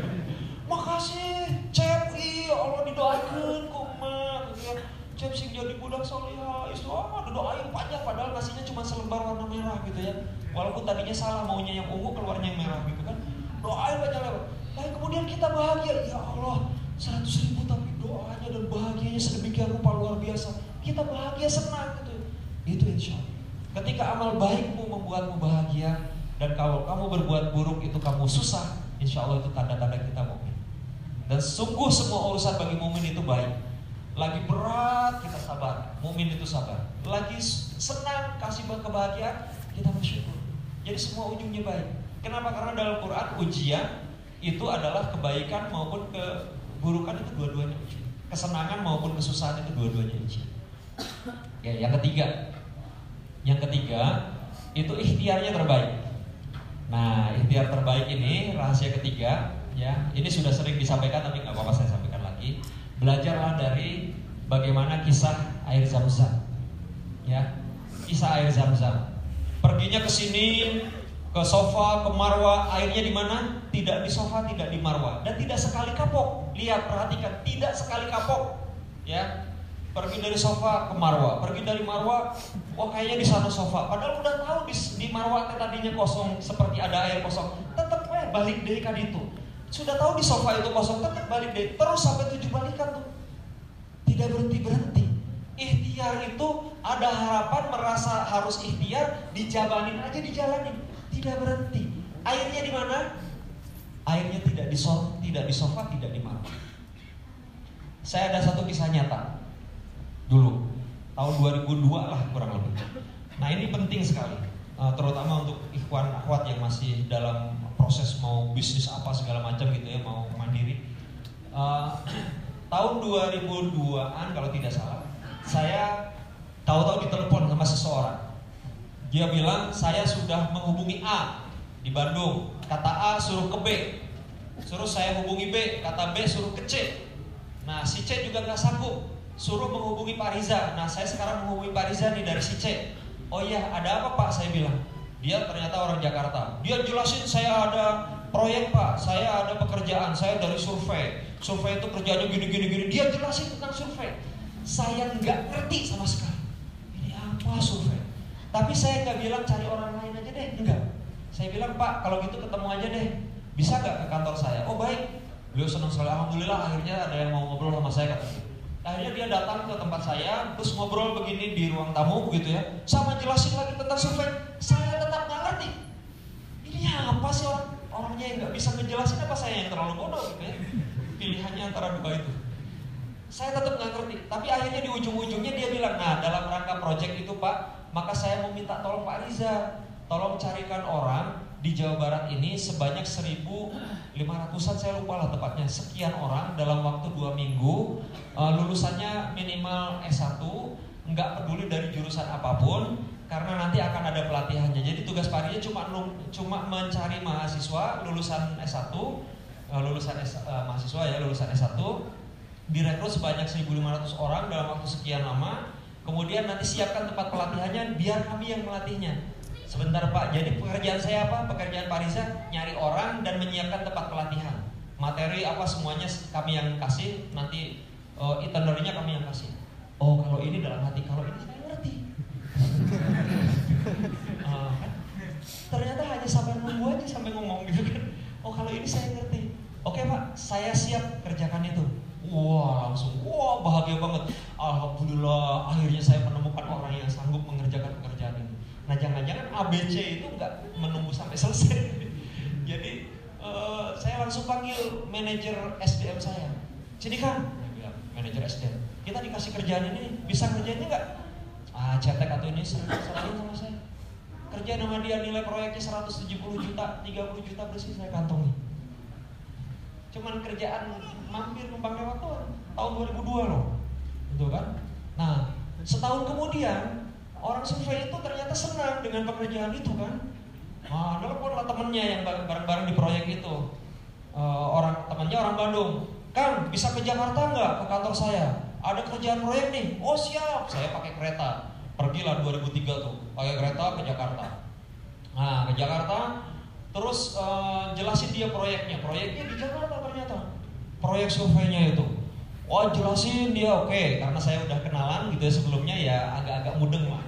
Makasih, Cep, iya Allah didoakan kok gitu ya. Cep sing jadi budak soleha, itu oh, ada doain panjang padahal ngasihnya cuma selembar warna merah gitu ya. Walaupun tadinya salah maunya yang ungu keluarnya yang merah gitu kan. Doain banyak lewat. Dan kemudian kita bahagia, ya Allah, seratus ribu tapi doanya dan bahagianya sedemikian rupa luar biasa. Kita bahagia senang gitu. Itu insya Allah. Ketika amal baikmu membuatmu bahagia dan kalau kamu berbuat buruk itu kamu susah, insya Allah itu tanda-tanda kita mukmin. Dan sungguh semua urusan bagi mukmin itu baik. Lagi berat kita sabar, mukmin itu sabar. Lagi senang kasih kebahagiaan kita bersyukur. Jadi semua ujungnya baik. Kenapa? Karena dalam Quran ujian itu adalah kebaikan maupun keburukan itu dua-duanya. Kesenangan maupun kesusahan itu dua-duanya ujian. Ya, yang ketiga. Yang ketiga itu ikhtiarnya terbaik. Nah, ikhtiar terbaik ini rahasia ketiga ya. Ini sudah sering disampaikan tapi nggak apa-apa saya sampaikan lagi. Belajarlah dari bagaimana kisah air zam-zam. Ya. Kisah air zam-zam. Perginya ke sini ke sofa, ke marwa, airnya di mana? Tidak di sofa, tidak di marwa, dan tidak sekali kapok. Lihat, perhatikan, tidak sekali kapok. Ya, pergi dari sofa ke marwa, pergi dari marwa, wah kayaknya di sana sofa. Padahal udah tahu di, di marwa tadinya kosong, seperti ada air kosong. Tetap eh balik deh kan itu. Sudah tahu di sofa itu kosong, tetap balik deh. Terus sampai tujuh balikan tuh. Tidak berhenti berhenti. Ikhtiar itu ada harapan merasa harus ikhtiar, dijabanin aja dijalanin tidak berhenti. Airnya di mana? Airnya tidak di sofa, tidak di sofa, tidak di mana. Saya ada satu kisah nyata dulu tahun 2002 lah kurang lebih. Nah ini penting sekali, eh, terutama untuk ikhwan akhwat yang masih dalam proses mau bisnis apa segala macam gitu ya, mau mandiri. Uh, tahun 2002an kalau tidak salah, saya tahu-tahu ditelepon sama seseorang dia bilang saya sudah menghubungi A di Bandung. Kata A suruh ke B. Suruh saya hubungi B. Kata B suruh ke C. Nah si C juga nggak sanggup. Suruh menghubungi Pak Riza. Nah saya sekarang menghubungi Pak Riza nih dari si C. Oh iya ada apa Pak? Saya bilang. Dia ternyata orang Jakarta. Dia jelasin saya ada proyek pak, saya ada pekerjaan, saya dari survei. Survei itu kerjanya gini gini. Dia jelasin tentang survei. Saya nggak ngerti sama sekali. Ini apa survei? Tapi saya nggak bilang cari orang lain aja deh, enggak. Saya bilang Pak, kalau gitu ketemu aja deh. Bisa nggak ke kantor saya? Oh baik. Beliau senang sekali. Alhamdulillah akhirnya ada yang mau ngobrol sama saya katanya. Akhirnya dia datang ke tempat saya, terus ngobrol begini di ruang tamu begitu ya. Sama jelasin lagi tentang survei. Saya tetap nggak ngerti. Ini apa sih orang orangnya yang nggak bisa ngejelasin apa saya yang terlalu bodoh gitu ya. Pilihannya antara dua itu. Saya tetap nggak ngerti. Tapi akhirnya di ujung-ujungnya dia bilang, nah dalam rangka project itu Pak, maka saya mau minta tolong Pak Riza, tolong carikan orang di Jawa Barat ini sebanyak 1.500an saya lupa lah tepatnya sekian orang dalam waktu dua minggu. Uh, lulusannya minimal S1 nggak peduli dari jurusan apa pun karena nanti akan ada pelatihannya. Jadi tugas parinya cuma cuma mencari mahasiswa lulusan S1 uh, eh, lulusan S, uh, mahasiswa ya lulusan S1 direkrut sebanyak 1.500 orang dalam waktu sekian lama. Kemudian nanti siapkan tempat pelatihannya biar kami yang melatihnya Sebentar Pak, jadi pekerjaan saya apa? Pekerjaan Pak Riza nyari orang dan menyiapkan tempat pelatihan. Materi apa semuanya kami yang kasih, nanti uh, itinerary-nya kami yang kasih. Oh kalau ini dalam hati, kalau ini saya ngerti. uh, Ternyata hanya sampai nunggu aja sampai ngomong gitu kan. Oh kalau ini saya ngerti. Oke Pak, saya siap kerjakan itu. Wah langsung, wah bahagia banget. Alhamdulillah akhirnya saya menemukan orang yang sanggup mengerjakan pekerjaan ini. Nah jangan-jangan ABC itu nggak menunggu sampai selesai. Jadi uh, saya langsung panggil manajer SDM saya. Sini kan, manajer SDM. Kita dikasih kerjaan ini, bisa kerjanya nggak? Ah, cetek atau ini serahin sama saya. Kerja nama dia nilai proyeknya 170 juta, 30 juta bersih saya kantongi. Cuman kerjaan mampir numpang lewat tahun 2002 loh. Gitu kan? Nah, setahun kemudian Orang survei itu ternyata senang dengan pekerjaan itu kan. Nah, lah temennya yang bareng-bareng di proyek itu. Uh, orang temannya orang Bandung. Kang, bisa ke Jakarta nggak ke kantor saya? Ada kerjaan proyek nih. Oh siap, saya pakai kereta. Pergilah 2003 tuh, pakai kereta ke Jakarta. Nah, ke Jakarta, terus uh, jelasin dia proyeknya. Proyeknya di Jakarta ternyata. Proyek surveinya itu. Oh jelasin dia oke okay. karena saya udah kenalan gitu ya sebelumnya ya agak-agak mudeng lah.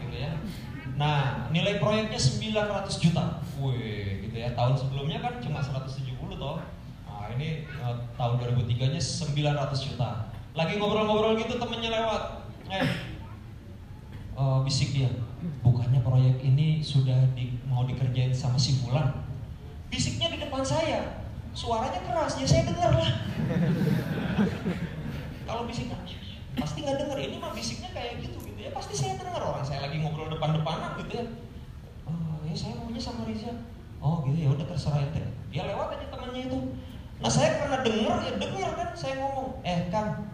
Nah nilai proyeknya 900 juta, wih gitu ya tahun sebelumnya kan cuma 170 toh. Nah ini uh, tahun 2003 nya 900 juta. Lagi ngobrol-ngobrol gitu temennya lewat, eh uh, bisik dia, bukannya proyek ini sudah di, mau dikerjain sama si Fulan. Bisiknya di depan saya, suaranya keras ya saya dengar lah. Kalau bisiknya pasti nggak dengar ini mah bisiknya kayak gitu gitu ya pasti saya dengar orang saya lagi ngobrol depan-depanan gitu ya. Oh, ya saya maunya sama Riza. Oh gitu ya udah terserah ente. Dia lewat aja temannya itu. Nah saya karena dengar ya dengar kan saya ngomong, eh Kang,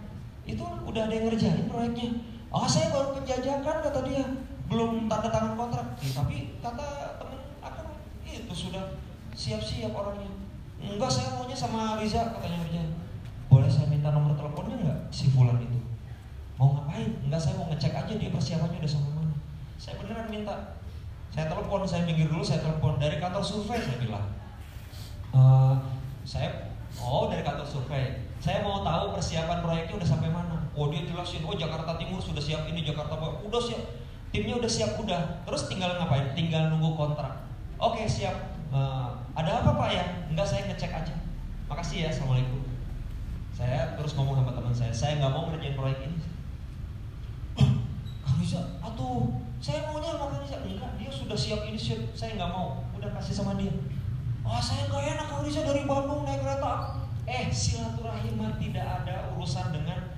itu udah ada yang ngerjain proyeknya. Oh, saya baru penjajakan kata dia, belum tanda tangan kontrak. Ya, tapi kata temen akan itu sudah siap-siap orangnya. Enggak saya maunya sama Riza katanya ngerjain boleh saya minta nomor teleponnya nggak si Fulan itu mau ngapain? Enggak saya mau ngecek aja dia persiapannya udah sampai mana. Saya beneran minta. Saya telepon saya minggir dulu saya telepon. Dari kantor survei saya bilang. E, saya oh dari kantor survei. Saya mau tahu persiapan proyeknya udah sampai mana. Oh dia jelasin oh Jakarta Timur sudah siap ini Jakarta Barat udah siap. Timnya udah siap udah. Terus tinggal ngapain? Tinggal nunggu kontrak. Oke siap. Uh, ada apa pak? Ya enggak saya ngecek aja. Makasih ya assalamualaikum. Saya terus ngomong sama teman saya saya nggak mau ngerjain proyek ini Riza atuh saya maunya sama Kang Riza enggak dia sudah siap ini siap saya nggak mau. Udah kasih sama dia. Wah oh, saya nggak enak Kang Riza dari Bandung naik kereta. Eh silaturahim tidak ada urusan dengan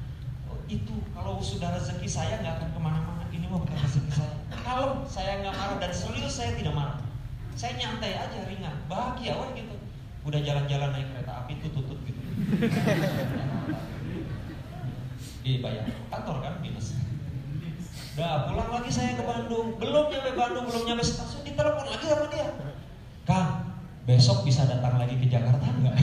itu. Kalau sudah rezeki saya nggak akan ke mana-mana. Ini mah bukan rezeki saya. Kalau saya nggak marah. Dan serius saya tidak marah. Saya nyantai aja ringan. Bahagia wah gitu. Udah jalan-jalan naik kereta api tutut gitu. Dibayar kantor kan minus Udah pulang lagi saya ke Bandung. Belum nyampe Bandung, belum nyampe stasiun. Ditelepon lagi sama dia. Kang, besok bisa datang lagi ke Jakarta enggak?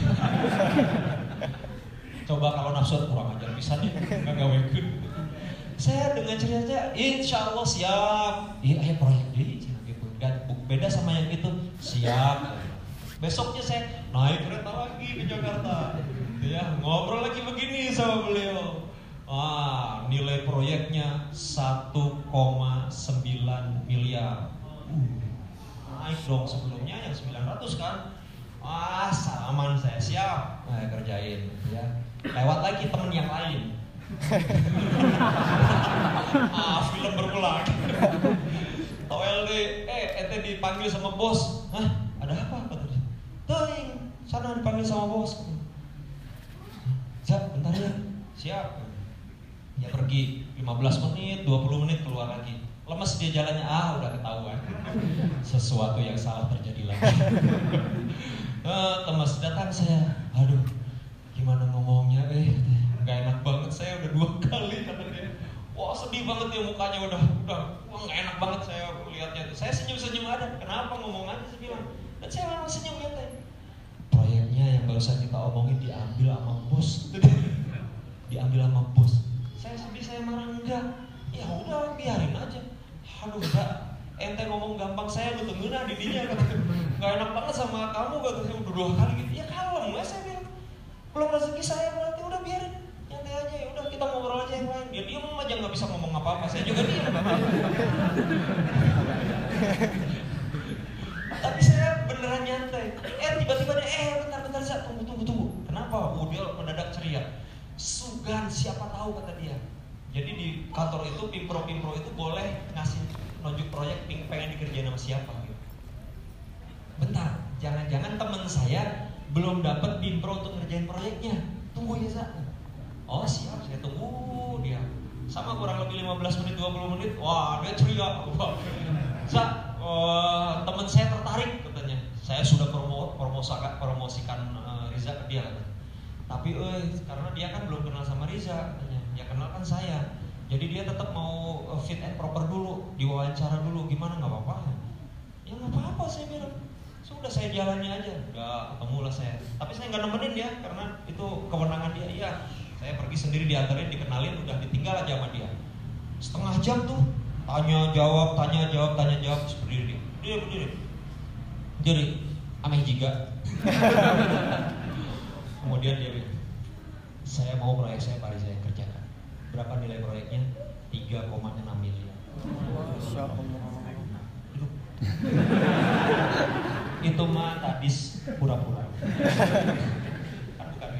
Coba kalau nafsu kurang ajar bisa deh Enggak gawe Saya dengan ceritanya Insya Allah siap. Iya, ayo proyek deh gitu. beda sama yang itu. Siap. Besoknya saya naik kereta lagi ke Jakarta. Ya ngobrol lagi begini sama beliau ah nilai proyeknya 1,9 miliar. Uh, naik dong sebelumnya yang 900 kan? Ah salaman saya siap. Nah, kerjain ya. Lewat lagi temen yang lain. Ah film berulang OLD eh ente dipanggil sama bos. Hah ada apa? Kata dia. Ting, sana dipanggil sama bos. Zak, bentar ya. Siap ya pergi 15 menit 20 menit keluar lagi. Lemes dia jalannya ah udah ketahuan. Sesuatu yang salah terjadi lagi. Eh, lemes datang saya aduh gimana ngomongnya eh? Nggak enak banget saya udah dua kali kata dia. Wah sedih banget ya mukanya udah udah wah nggak enak banget saya lihatnya saya senyum senyum ada. Kenapa ngomong aja saya bilang. Dan saya memang senyum lihatnya proyeknya yang barusan kita omongin diambil sama bos. Diambil sama bos saya sedih saya marah enggak? Ya udah biarin aja. Aduh enggak ente ngomong gampang saya lu tungguin ah didinya kata nggak enak banget sama kamu kata saya udah dua kali gitu. Ya kalem ya saya bilang. Belum rezeki saya berarti udah biarin. Nyantai aja ya udah kita ngobrol aja yang lain. Dia diem aja nggak bisa ngomong apa apa saya juga diem. Tapi saya beneran nyantai. Eh tiba-tiba dia eh bentar bentar saya tunggu tunggu tunggu. Kenapa? Dia mendadak ceria sugan siapa tahu kata dia. Jadi di kantor itu pimpro pimpro itu boleh ngasih nunjuk proyek pengen dikerjain sama siapa gitu. Bentar jangan-jangan teman saya belum dapat pimpro untuk ngerjain proyeknya. Tunggu ya Sa. Oh siap saya tunggu dia. Sama kurang lebih 15 menit 20 menit wah dia ceria. Sa uh, teman saya tertarik katanya. Saya sudah promo promosikan promosikan uh, Riza ke dia katanya tapi eh karena dia kan belum kenal sama Riza katanya. Ya kenal kan saya. Jadi dia tetap mau fit and proper dulu diwawancara dulu. Gimana? Nggak apa-apa. Ya nggak apa-apa saya bilang. Sudah saya jalani aja. Udah ketemu lah saya. Tapi saya nggak nemenin dia karena itu kewenangan dia. Iya saya pergi sendiri diantarin dikenalin udah ditinggal aja sama dia. Setengah jam tuh tanya jawab tanya jawab tanya jawab berdiri dia. Berdiri jadi aneh juga kemudian dia bilang saya mau proyek saya mari saya kerjakan. Berapa nilai proyeknya? 3,6 miliar. Masya Allah. itu mah tadis pura-pura. Kan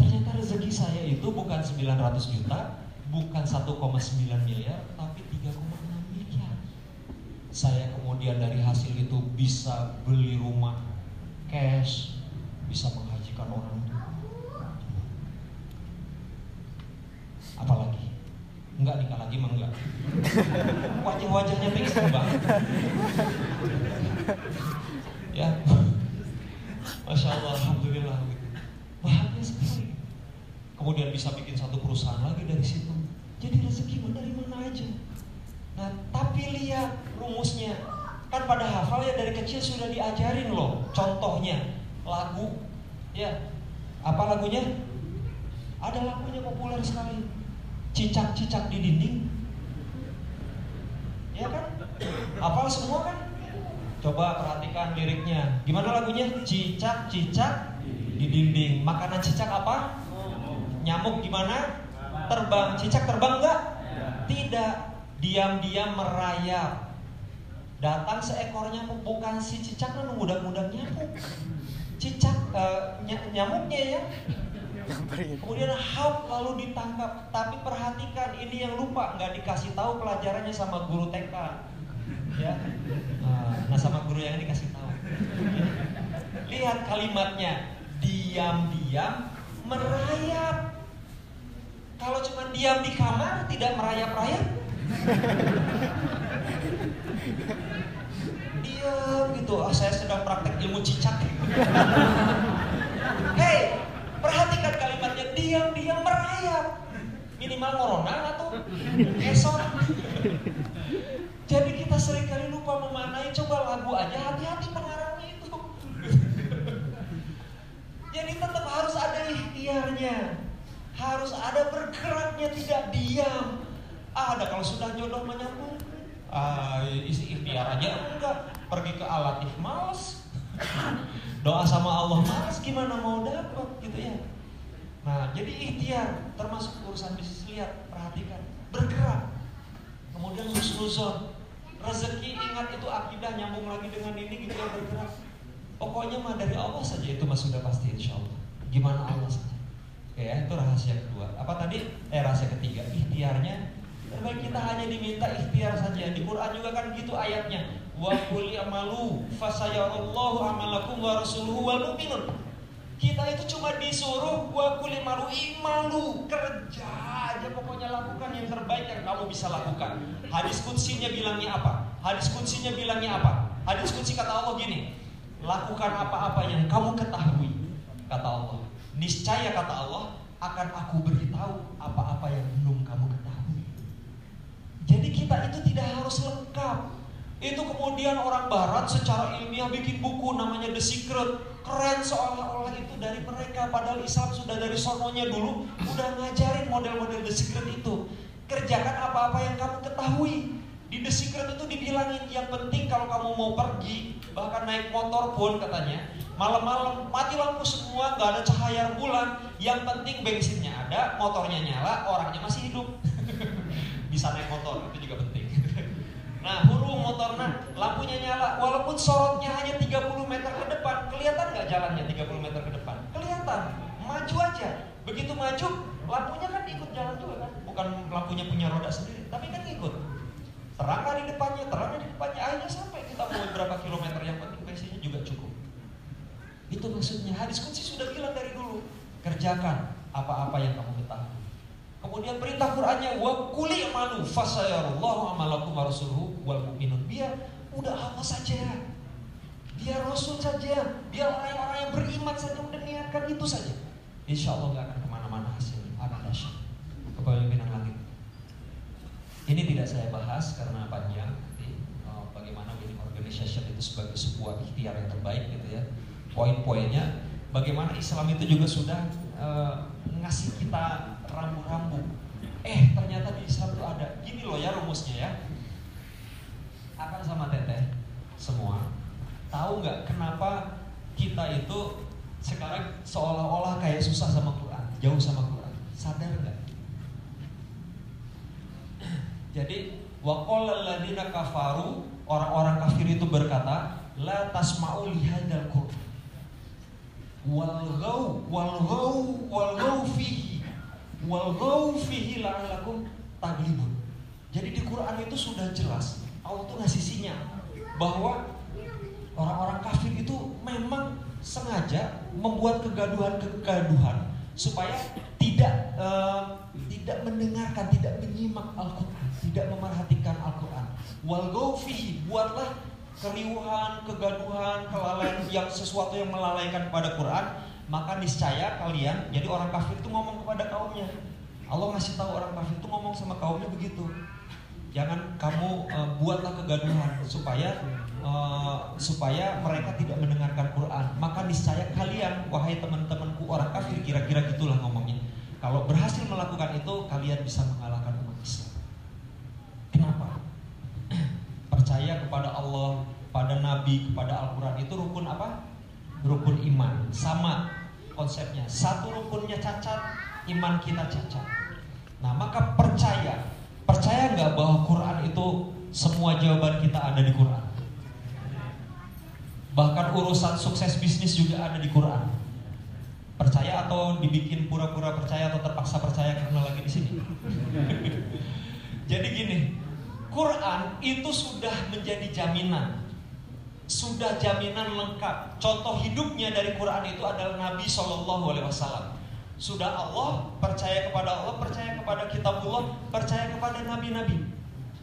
ternyata rezeki saya itu bukan 900 juta bukan 1,9 miliar tapi 3,6 miliar. Saya kemudian dari hasil itu bisa beli rumah cash bisa menghajikan orang apalagi? Enggak nikah lagi mah enggak. Wajah-wajahnya pingsan banget ya. Masya Allah alhamdulillah. Bahagia sekali. Kemudian bisa bikin satu perusahaan lagi dari situ. Jadi rezeki dari mana aja. Nah tapi lihat rumusnya. Kan pada hafal ya dari kecil sudah diajarin loh contohnya lagu. Ya apa lagunya? Ada lagunya populer sekali. Cicak-cicak di dinding. Ya kan? Hafal semua kan? Coba perhatikan liriknya. Gimana lagunya? Cicak-cicak di dinding. Makanan cicak apa? Nyamuk gimana? Terbang. Cicak terbang enggak tidak. Diam-diam merayap. Datang seekor nyamuk bukan si cicak kan mudah-mudah nyamuk cicak uh, ny nyamuknya ya. Kemudian hap lalu ditangkap. Tapi perhatikan ini yang lupa. Nggak dikasih tahu pelajarannya sama guru TK ya. Nah sama guru yang dikasih tahu. Lihat kalimatnya. Diam-diam merayap. Kalau cuma diam di kamar tidak merayap-rayap diam gitu. Ah saya sedang praktek ilmu cicak. Hei perhatikan kalimatnya. Diam-diam merayap. Minimal ngoronan atau esot jadi kita sering kali lupa memanai coba lagu aja hati-hati pengarangnya itu. Jadi tetap harus ada ikhtiarnya. Harus ada bergeraknya tidak diam. Ah, ada kalau sudah jodoh menyambung. Uh, isi ikhtiar aja enggak pergi ke alatif males. Doa sama Allah males gimana mau dapat gitu ya. Nah jadi ikhtiar termasuk urusan bisnis lihat perhatikan bergerak. Kemudian husnuzon rezeki ingat itu akidah nyambung lagi dengan ini gitu ya bergerak. Pokoknya mah dari Allah saja itu mah sudah pasti insya Allah. Gimana Allah saja. Ya itu rahasia kedua. Apa tadi? Eh rahasia ketiga ikhtiarnya. Terbaik kita hanya diminta ikhtiar saja. Di Quran juga kan gitu ayatnya. Wa qul amalu fasayarallahu amalakum wa rasuluhu wal mu'minun. Kita itu cuma disuruh wa qul amalu imalu kerja aja pokoknya lakukan yang terbaik yang kamu bisa lakukan. Hadis kutsinya bilangnya apa? Hadis kutsinya bilangnya apa? Hadis kutsi kata Allah gini, lakukan apa-apa yang kamu ketahui kata Allah. Niscaya kata Allah akan aku beritahu apa-apa yang belum kamu ketahui. Jadi kita itu tidak harus lengkap. Itu kemudian orang barat secara ilmiah bikin buku namanya The Secret. Keren seolah-olah itu dari mereka. Padahal Islam sudah dari sononya dulu udah ngajarin model-model The Secret itu. Kerjakan apa-apa yang kamu ketahui. Di The Secret itu dibilangin yang penting kalau kamu mau pergi, bahkan naik motor pun katanya, malam-malam mati lampu semua, nggak ada cahaya bulan. Yang penting bensinnya ada, motornya nyala, orangnya masih hidup. bisa naik motor itu juga penting nah hurung motornya lampunya nyala. Walaupun sorotnya hanya 30 meter ke depan kelihatan nggak jalannya 30 meter ke depan? Kelihatan. Maju aja. Begitu maju lampunya kan ikut jalan juga kan? Bukan lampunya punya roda sendiri tapi kan ikut. Terang di depannya terang di depannya. Akhirnya sampai kita mau berapa kilometer yang penting bensinnya juga cukup. Itu maksudnya. Hadis kunci sudah bilang dari dulu. Kerjakan apa-apa yang kamu ketahui Kemudian perintah Qur'annya wa kuli amalu fasayarallahu amalakum rasuluhu wal mu'minun. Biar udah Allah saja. Biar Rasul saja, biar orang-orang yang beriman saja udah niatkan itu saja. Insya Allah gak akan ke mana-mana hasilnya. Akan dahsyat. Kepemimpinan langit. Ini tidak saya bahas karena panjang. Oh, bagaimana winning organization itu sebagai sebuah ikhtiar yang terbaik gitu ya. Poin-poinnya, bagaimana Islam itu juga sudah uh, ngasih kita rambu-rambu. Eh ternyata di Islam itu ada. Gini loh ya rumusnya ya. Akan sama teteh semua. Tahu nggak kenapa kita itu sekarang seolah-olah kayak susah sama Quran, jauh sama Quran. Sadar nggak? Jadi waqalalladina kafaru orang-orang kafir itu berkata la tasma'u lihadal Quran walgau walgau walgau fihi Fihi la'alakum taglibun. Jadi di Quran itu sudah jelas Allah tuh ngasih sinyal bahwa orang-orang kafir itu memang sengaja membuat kegaduhan-kegaduhan supaya tidak uh, tidak mendengarkan, tidak menyimak Al-Qur'an, tidak memerhatikan Al-Qur'an. Fihi buatlah keriuhan, kegaduhan, kelalaian yang sesuatu yang melalaikan kepada Quran maka niscaya kalian jadi orang kafir itu ngomong kepada kaumnya. Allah ngasih tahu orang kafir itu ngomong sama kaumnya begitu. Jangan kamu uh, buatlah kegaduhan supaya uh, supaya mereka tidak mendengarkan Quran. Maka niscaya kalian wahai teman-temanku orang kafir kira-kira gitulah ngomongnya. Kalau berhasil melakukan itu kalian bisa mengalahkan umat Islam. Kenapa? Percaya kepada Allah pada Nabi kepada Al-Quran. Itu rukun apa rukun iman. Sama konsepnya. Satu rukunnya cacat iman kita cacat. Nah maka percaya. Percaya nggak bahwa Quran itu semua jawaban kita ada di Quran? Bahkan urusan sukses bisnis juga ada di Quran. Percaya atau dibikin pura-pura percaya atau terpaksa percaya karena lagi di sini? Jadi gini Quran itu sudah menjadi jaminan sudah jaminan lengkap. Contoh hidupnya dari Quran itu adalah Nabi Shallallahu Alaihi Wasallam. Sudah Allah percaya kepada Allah, percaya kepada kitabullah, percaya kepada nabi-nabi.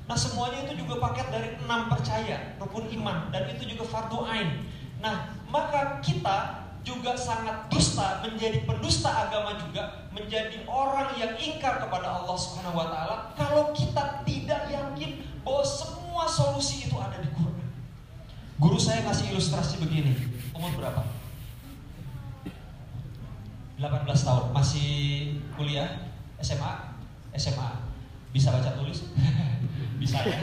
Nah semuanya itu juga paket dari enam percaya, rukun iman, dan itu juga fardu ain. Nah maka kita juga sangat dusta menjadi pendusta agama juga menjadi orang yang ingkar kepada Allah Subhanahu wa taala kalau kita tidak yakin bahwa semua solusi itu ada di. Guru saya kasih ilustrasi begini. Umur berapa? 18 tahun. Masih kuliah? SMA? SMA. Bisa baca tulis? bisa ya?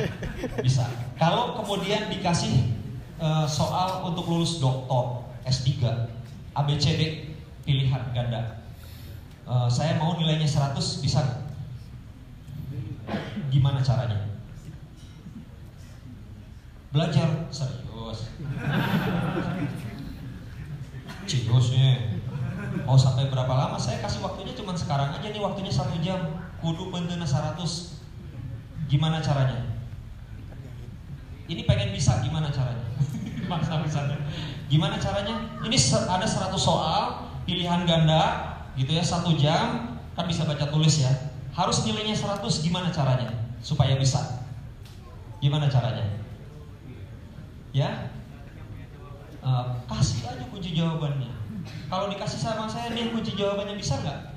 Bisa. Kalau kemudian dikasih uh, soal untuk lulus doktor S3, ABCD pilihan ganda. Uh, saya mau nilainya 100 bisa Gimana caranya? Belajar serius. Ciusnya. Mau sampai berapa lama? Saya kasih waktunya cuma sekarang aja nih waktunya satu jam. Kudu pentena 100. Gimana caranya? Ini pengen bisa gimana caranya? Maksa misalnya. Gimana caranya? Ini ada 100 soal pilihan ganda gitu ya satu jam kan bisa baca tulis ya harus nilainya 100 gimana caranya supaya bisa gimana caranya ya? Uh, kasih aja kunci jawabannya. Kalau dikasih sama saya nih kunci jawabannya bisa nggak?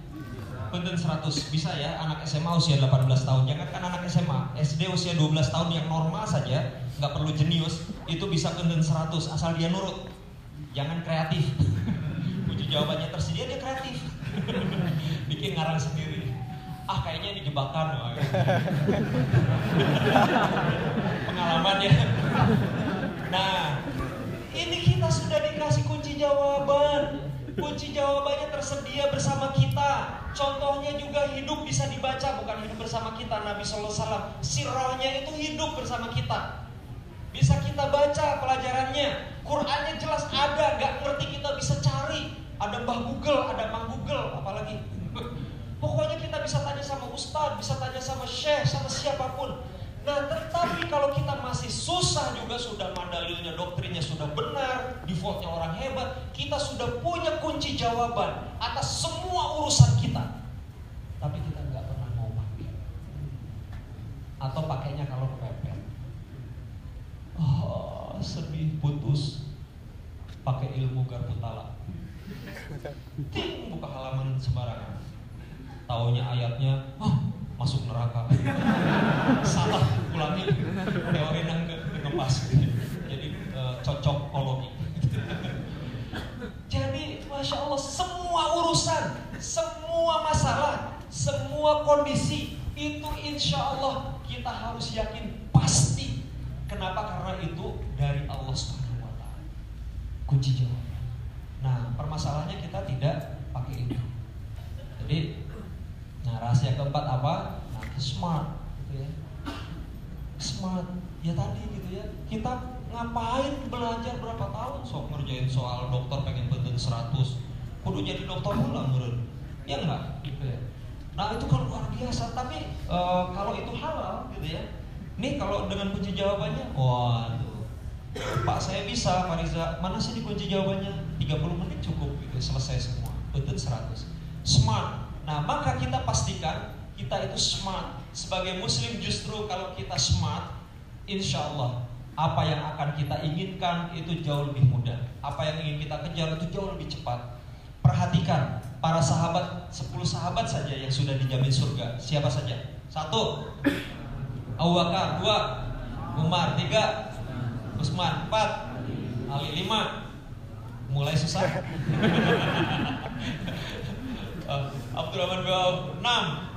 Punten 100 bisa ya. Anak SMA usia 18 tahun. Jangan kan anak SMA SD usia 12 tahun yang normal saja nggak perlu jenius itu bisa punten 100 asal dia nurut. Jangan kreatif. Kunci jawabannya tersedia dia kreatif. Bikin ngarang sendiri. Ah kayaknya ini jebakan pengalaman ya nah ini kita sudah dikasih kunci jawaban. Kunci jawabannya tersedia bersama kita. Contohnya juga hidup bisa dibaca bukan hidup bersama kita Nabi SAW sirahnya itu hidup bersama kita. Bisa kita baca pelajarannya. Qurannya jelas ada gak ngerti kita bisa cari. Ada Mbah Google, ada Mang Google, apalagi. Pokoknya kita bisa tanya sama ustadz, bisa tanya sama syekh, sama siapa pun. Kalau kita masih susah juga sudah mandalilnya, doktrinnya sudah benar, defaultnya orang hebat, kita sudah punya kunci jawaban atas semua urusan kita. Tapi kita nggak pernah mau pakai. Atau pakainya kalau kepepet. Oh, sedih putus pakai ilmu garpu talak ting buka halaman sembarangan taunya ayatnya oh, masuk neraka. Salah ulangi. Teori nang ngepas jadi uh, cocokologi jadi masya Allah semua urusan semua masalah semua kondisi itu insya Allah kita harus yakin pasti. Kenapa? Karena itu dari Allah Subhanahu Wa Taala. Kunci jawaban Nah, permasalahannya kita tidak pakai itu. Jadi, nah rahasia keempat apa? Nah, smart, gitu ya. Smart, ya tadi gitu ya. Kita ngapain belajar berapa tahun? Sok ngerjain soal dokter pengen benten 100 kudu jadi dokter ulang menurut. Ya enggak? Gitu ya. Nah itu kan luar biasa. Tapi uh, kalau itu halal gitu ya. Nih kalau dengan kunci jawabannya waduh. Pak saya bisa Pak mana sih dikunci jawabannya? 30 menit cukup gitu selesai semua. Betul 100 smart nah maka kita pastikan kita itu smart. Sebagai muslim justru kalau kita smart insya Allah apa yang akan kita inginkan itu jauh lebih mudah. Apa yang ingin kita kejar itu jauh lebih cepat. Perhatikan para sahabat 10 sahabat saja yang sudah dijamin surga. Siapa saja? Satu. Abu Bakar dua. Umar tiga. Utsman empat. Ali lima. Mulai susah. uh, Abdurrahman bin Auf 6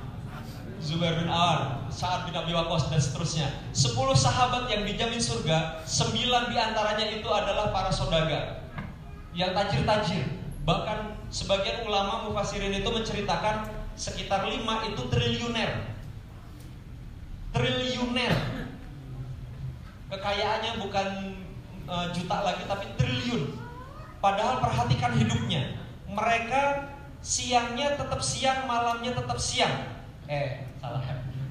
Zubair bin Awar, Sa'ad bin Abi Waqqas dan seterusnya. Sepuluh sahabat yang dijamin surga, sembilan di antaranya itu adalah para saudagar yang tajir-tajir. Bahkan sebagian ulama mufasirin itu menceritakan sekitar lima itu triliuner. Triliuner. Kekayaannya bukan uh, juta lagi tapi triliun Padahal perhatikan hidupnya. Mereka siangnya tetap siang, malamnya tetap siang. Eh, salah.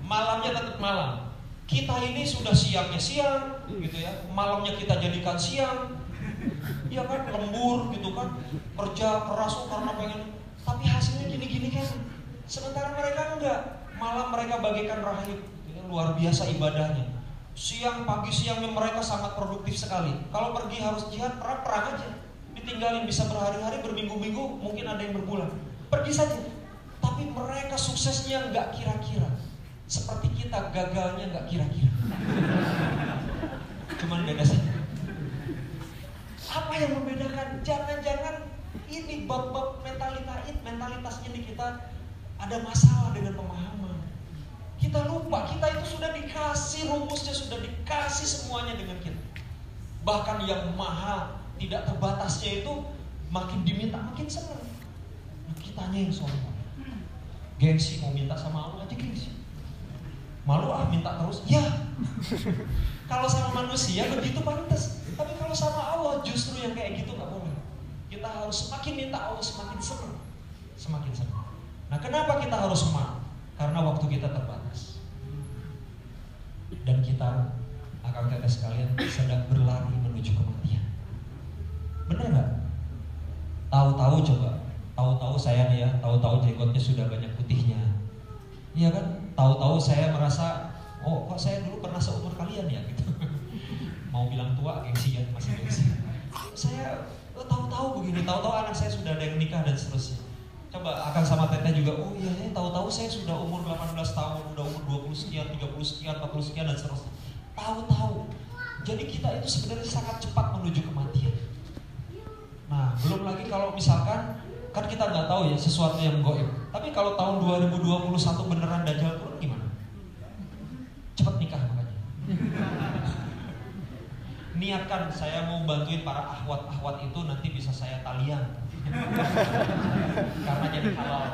Malamnya tetap malam. Kita ini sudah siangnya siang, gitu ya. Malamnya kita jadikan siang. Ya kan, lembur gitu kan. Kerja keras karena pengen. Tapi hasilnya gini-gini kan. Sementara mereka enggak. Malam mereka bagikan rahim. Ya, luar biasa ibadahnya. Siang, pagi, siangnya mereka sangat produktif sekali. Kalau pergi harus jihad, perang, perang aja ditinggalin bisa berhari-hari, berminggu-minggu, mungkin ada yang berbulan. Pergi saja. Tapi mereka suksesnya nggak kira-kira. Seperti kita gagalnya nggak kira-kira. Cuman beda saja. Apa yang membedakan? Jangan-jangan ini bab-bab mentalitas mentalitas ini kita ada masalah dengan pemahaman. Kita lupa, kita itu sudah dikasih rumusnya, sudah dikasih semuanya dengan kita. Bahkan yang mahal, tidak terbatasnya itu makin diminta makin senang. Nah, kitanya yang sombong. Gengsi mau minta sama Allah aja gengsi. Malu ah minta terus, ya. kalau sama manusia begitu pantas. Tapi kalau sama Allah justru yang kayak gitu nggak boleh. Kita harus semakin minta Allah semakin senang, semakin senang. Nah kenapa kita harus mau? Karena waktu kita terbatas. Dan kita akan kata sekalian sedang berlari menuju kematian. Benar nggak? Tahu-tahu coba, tahu-tahu saya nih ya, tahu-tahu jenggotnya sudah banyak putihnya. Iya kan? Tahu-tahu saya merasa, oh kok saya dulu pernah seumur kalian ya gitu. Mau bilang tua gengsi ya, masih gengsi. Saya oh, tahu-tahu begini, tahu-tahu anak saya sudah ada yang nikah dan seterusnya. Coba akan sama teteh juga, oh iya ya tahu-tahu saya sudah umur 18 tahun, udah umur 20 sekian, 30 sekian, 40 sekian dan seterusnya. Tahu-tahu. Jadi kita itu sebenarnya sangat cepat menuju kematian. Nah, belum lagi kalau misalkan kan kita nggak tahu ya sesuatu yang goib. Tapi kalau tahun 2021 beneran dajjal turun gimana? Cepat nikah makanya. Niatkan saya mau bantuin para ahwat-ahwat itu nanti bisa saya talian. Karena jadi halal.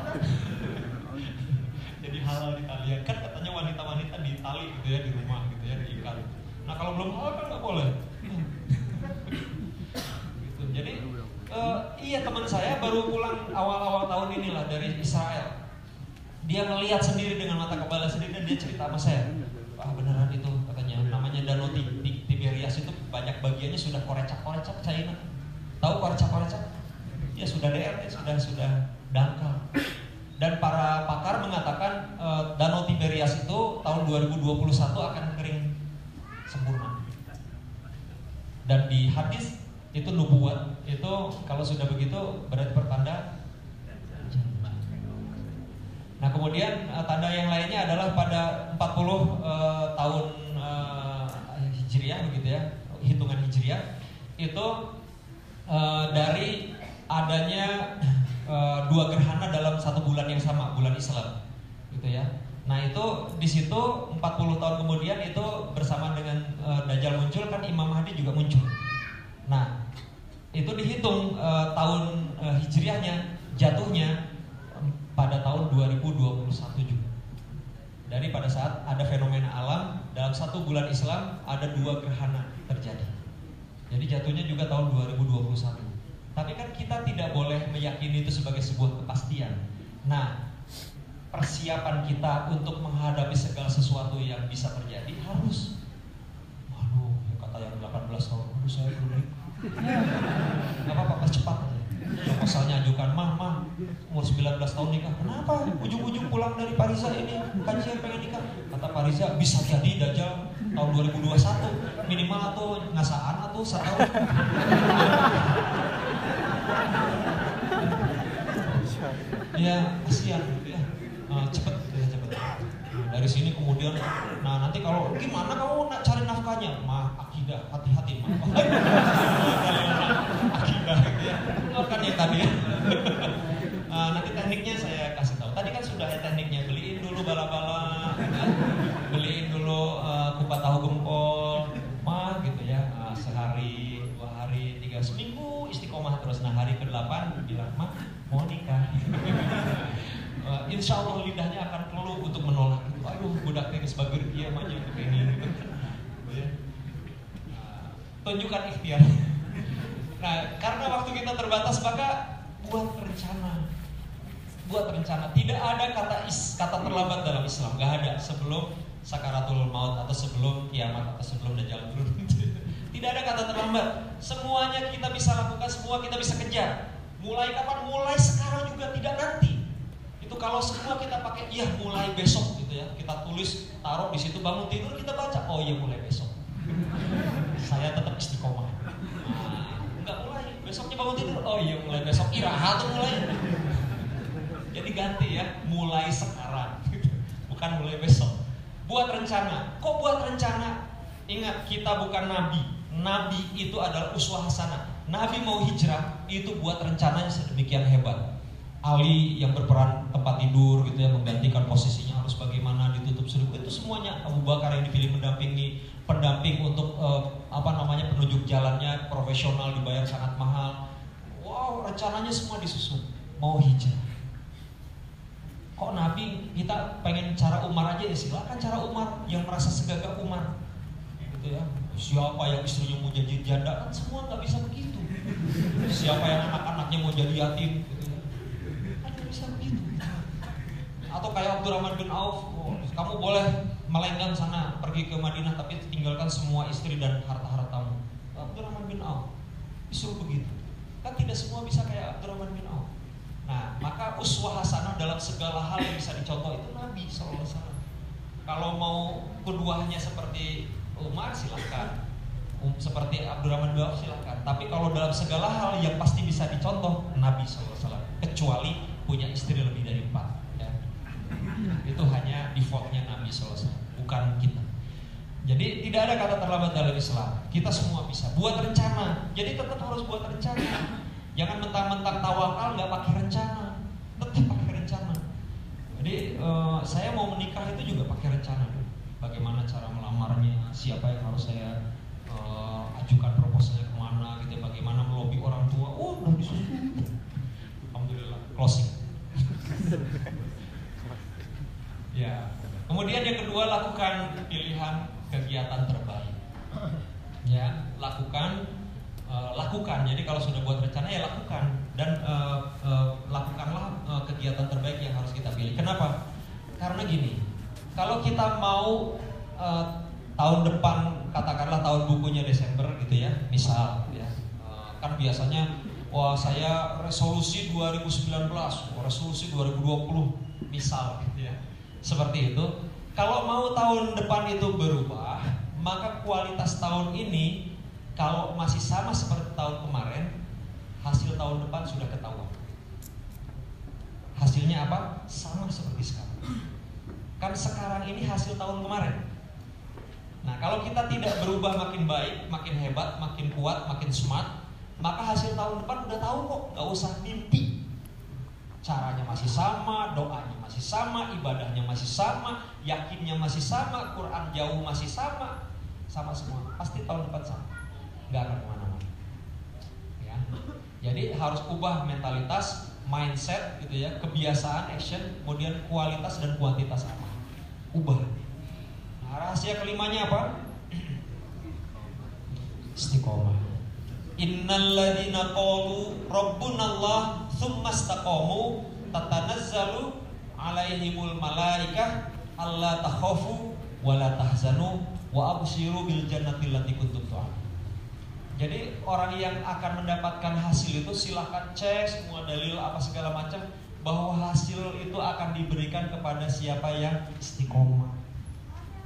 jadi halal di talian. Kan katanya wanita-wanita di tali gitu ya di rumah gitu ya diikat. Nah kalau belum halal kan nggak boleh. gitu. Jadi uh, iya teman saya baru pulang awal-awal tahun inilah dari Israel. Dia ngelihat sendiri dengan mata kepala sendiri dan dia cerita sama saya. Wah beneran itu katanya namanya Danau Tiberias itu banyak bagiannya sudah korecak-korecak China. Tahu korecak-korecak? Ya sudah DR, ya sudah sudah dangkal. Dan para pakar mengatakan uh, Danau Tiberias itu tahun 2021 akan kering sempurna. Dan di hadis itu nubuat itu kalau sudah begitu berarti pertanda Nah kemudian uh, tanda yang lainnya adalah pada 40 uh, tahun uh, Hijriah begitu ya hitungan Hijriah itu uh, dari adanya uh, dua gerhana dalam satu bulan yang sama bulan Islam gitu ya. Nah itu di situ 40 tahun kemudian itu bersama dengan uh, Dajjal muncul kan Imam Mahdi juga muncul. Nah itu dihitung uh, tahun uh, hijriahnya jatuhnya pada tahun 2021 juga. Dari pada saat ada fenomena alam dalam satu bulan Islam ada dua gerhana terjadi. Jadi jatuhnya juga tahun 2021. Tapi kan kita tidak boleh meyakini itu sebagai sebuah kepastian. Nah, persiapan kita untuk menghadapi segala sesuatu yang bisa terjadi harus. Waduh, ya kata yang 18 tahun, waduh saya belum. Gak apa-apa, percepat Proposalnya ajukan, mah, mah, umur 19 tahun nikah. Kenapa? Ujung-ujung pulang dari Pariza ini, kajian pengen nikah. Kata Pariza, bisa jadi Dajjal tahun 2021. Minimal atau ngasaan atau setahun. ya kasihan ya uh, cepet ya cepet dari sini kemudian nah nanti kalau gimana kamu nak cari nafkahnya mah akidah hati-hati mah kan yang tadi uh, nanti tekniknya saya kasih tahu. Tadi kan sudah ya tekniknya beliin dulu bala-bala ya. beliin dulu uh, kupat tahu gempol mah gitu ya. Uh, sehari dua hari tiga seminggu istiqomah terus. Nah hari ke delapan bilang mah mau nikah? Uh, insya Allah lidahnya akan keluh untuk menolak. Itu aduh budaknya sebagai dia maju untuk ini gitu. ya. uh, tunjukkan ikhtiar nah karena waktu kita terbatas maka buat rencana buat rencana tidak ada kata is kata terlambat dalam Islam gak ada sebelum sakaratul maut atau sebelum kiamat atau sebelum dajjal turun tidak ada kata terlambat semuanya kita bisa lakukan semua kita bisa kejar Mulai kapan? Mulai sekarang juga tidak nanti. Itu kalau semua kita pakai iya mulai besok gitu ya. Kita tulis taruh di situ bangun tidur kita baca. Oh iya mulai besok. Saya tetap istiqomah. Besoknya bangun tidur. Oh iya mulai besok. Irahat tuh mulai. Jadi ganti ya. Mulai sekarang. Bukan mulai besok. Buat rencana. Kok buat rencana? Ingat kita bukan nabi. Nabi itu adalah uswah hasanah Nabi mau hijrah itu buat rencananya sedemikian hebat. Ali yang berperan tempat tidur gitu ya menggantikan posisinya harus bagaimana ditutup Abu Bakar yang dipilih mendampingi pendamping untuk uh, apa namanya penunjuk jalannya profesional dibayar sangat mahal. Wow, rencananya semua disusun mau hijrah. Kok Nabi kita pengen cara Umar aja ya silakan cara Umar yang merasa segagah Umar, gitu ya. Siapa yang istrinya mau jadi janda kan semua nggak bisa begitu. Siapa yang anak-anaknya mau jadi yatim, gitu ya. Kan nggak bisa begitu. Atau kayak Abdurrahman bin Auf, oh, kamu boleh melenggang sana pergi ke Madinah tapi tinggalkan semua istri dan harta-hartamu. Abdurrahman bin Auf disuruh begitu. Kan tidak semua bisa kayak Abdurrahman bin Auf. Nah, maka uswah hasanah dalam segala hal yang bisa dicontoh itu Nabi SAW. Kalau mau keduanya seperti Umar silahkan, um, seperti Abdurrahman bin Auf silahkan. Tapi kalau dalam segala hal yang pasti bisa dicontoh Nabi SAW. Kecuali punya istri lebih dari empat. Ya. Itu hanya defaultnya Nabi SAW bukan kita. Jadi tidak ada kata terlambat dalam Islam. Kita semua bisa buat rencana. Jadi tetap harus buat rencana. Jangan mentang-mentang tawakal nggak pakai rencana. Tetap pakai rencana. Jadi uh, saya mau menikah itu juga pakai rencana. Bagaimana cara melamarnya, siapa yang harus saya uh, ajukan proposalnya ke mana, gitu. Bagaimana melobi orang tua. Oh, udah disusun. Alhamdulillah, closing. Ya, Kemudian yang kedua lakukan pilihan kegiatan terbaik. Ya, lakukan uh, lakukan. Jadi kalau sudah buat rencana ya lakukan dan uh, uh, lakukanlah uh, kegiatan terbaik yang harus kita pilih. Kenapa? Karena gini, kalau kita mau uh, tahun depan katakanlah tahun bukunya Desember gitu ya, misal ya. Uh, kan biasanya wah saya resolusi 2019, resolusi 2020 misal seperti itu. Kalau mau tahun depan itu berubah, maka kualitas tahun ini kalau masih sama seperti tahun kemarin, hasil tahun depan sudah ketahuan. Hasilnya apa? Sama seperti sekarang. Kan sekarang ini hasil tahun kemarin. Nah, kalau kita tidak berubah makin baik, makin hebat, makin kuat, makin smart, maka hasil tahun depan udah tahu kok, gak usah mimpi caranya masih sama, doanya masih sama, ibadahnya masih sama, yakinnya masih sama, Quran jauh masih sama, sama semua. Pasti tahun depan sama, nggak akan ke mana-mana. Ya. Jadi harus ubah mentalitas, mindset gitu ya, kebiasaan, action, kemudian kualitas dan kuantitas apa. Ubah. Nah, rahasia kelimanya apa? Istiqomah. Innalladzina qalu rabbunallah tatanazzalu alaihimul alla takhafu wa la tahzanu wa bil jannati allati kuntum Jadi orang yang akan mendapatkan hasil itu silahkan cek semua dalil apa segala macam bahwa hasil itu akan diberikan kepada siapa yang istiqomah.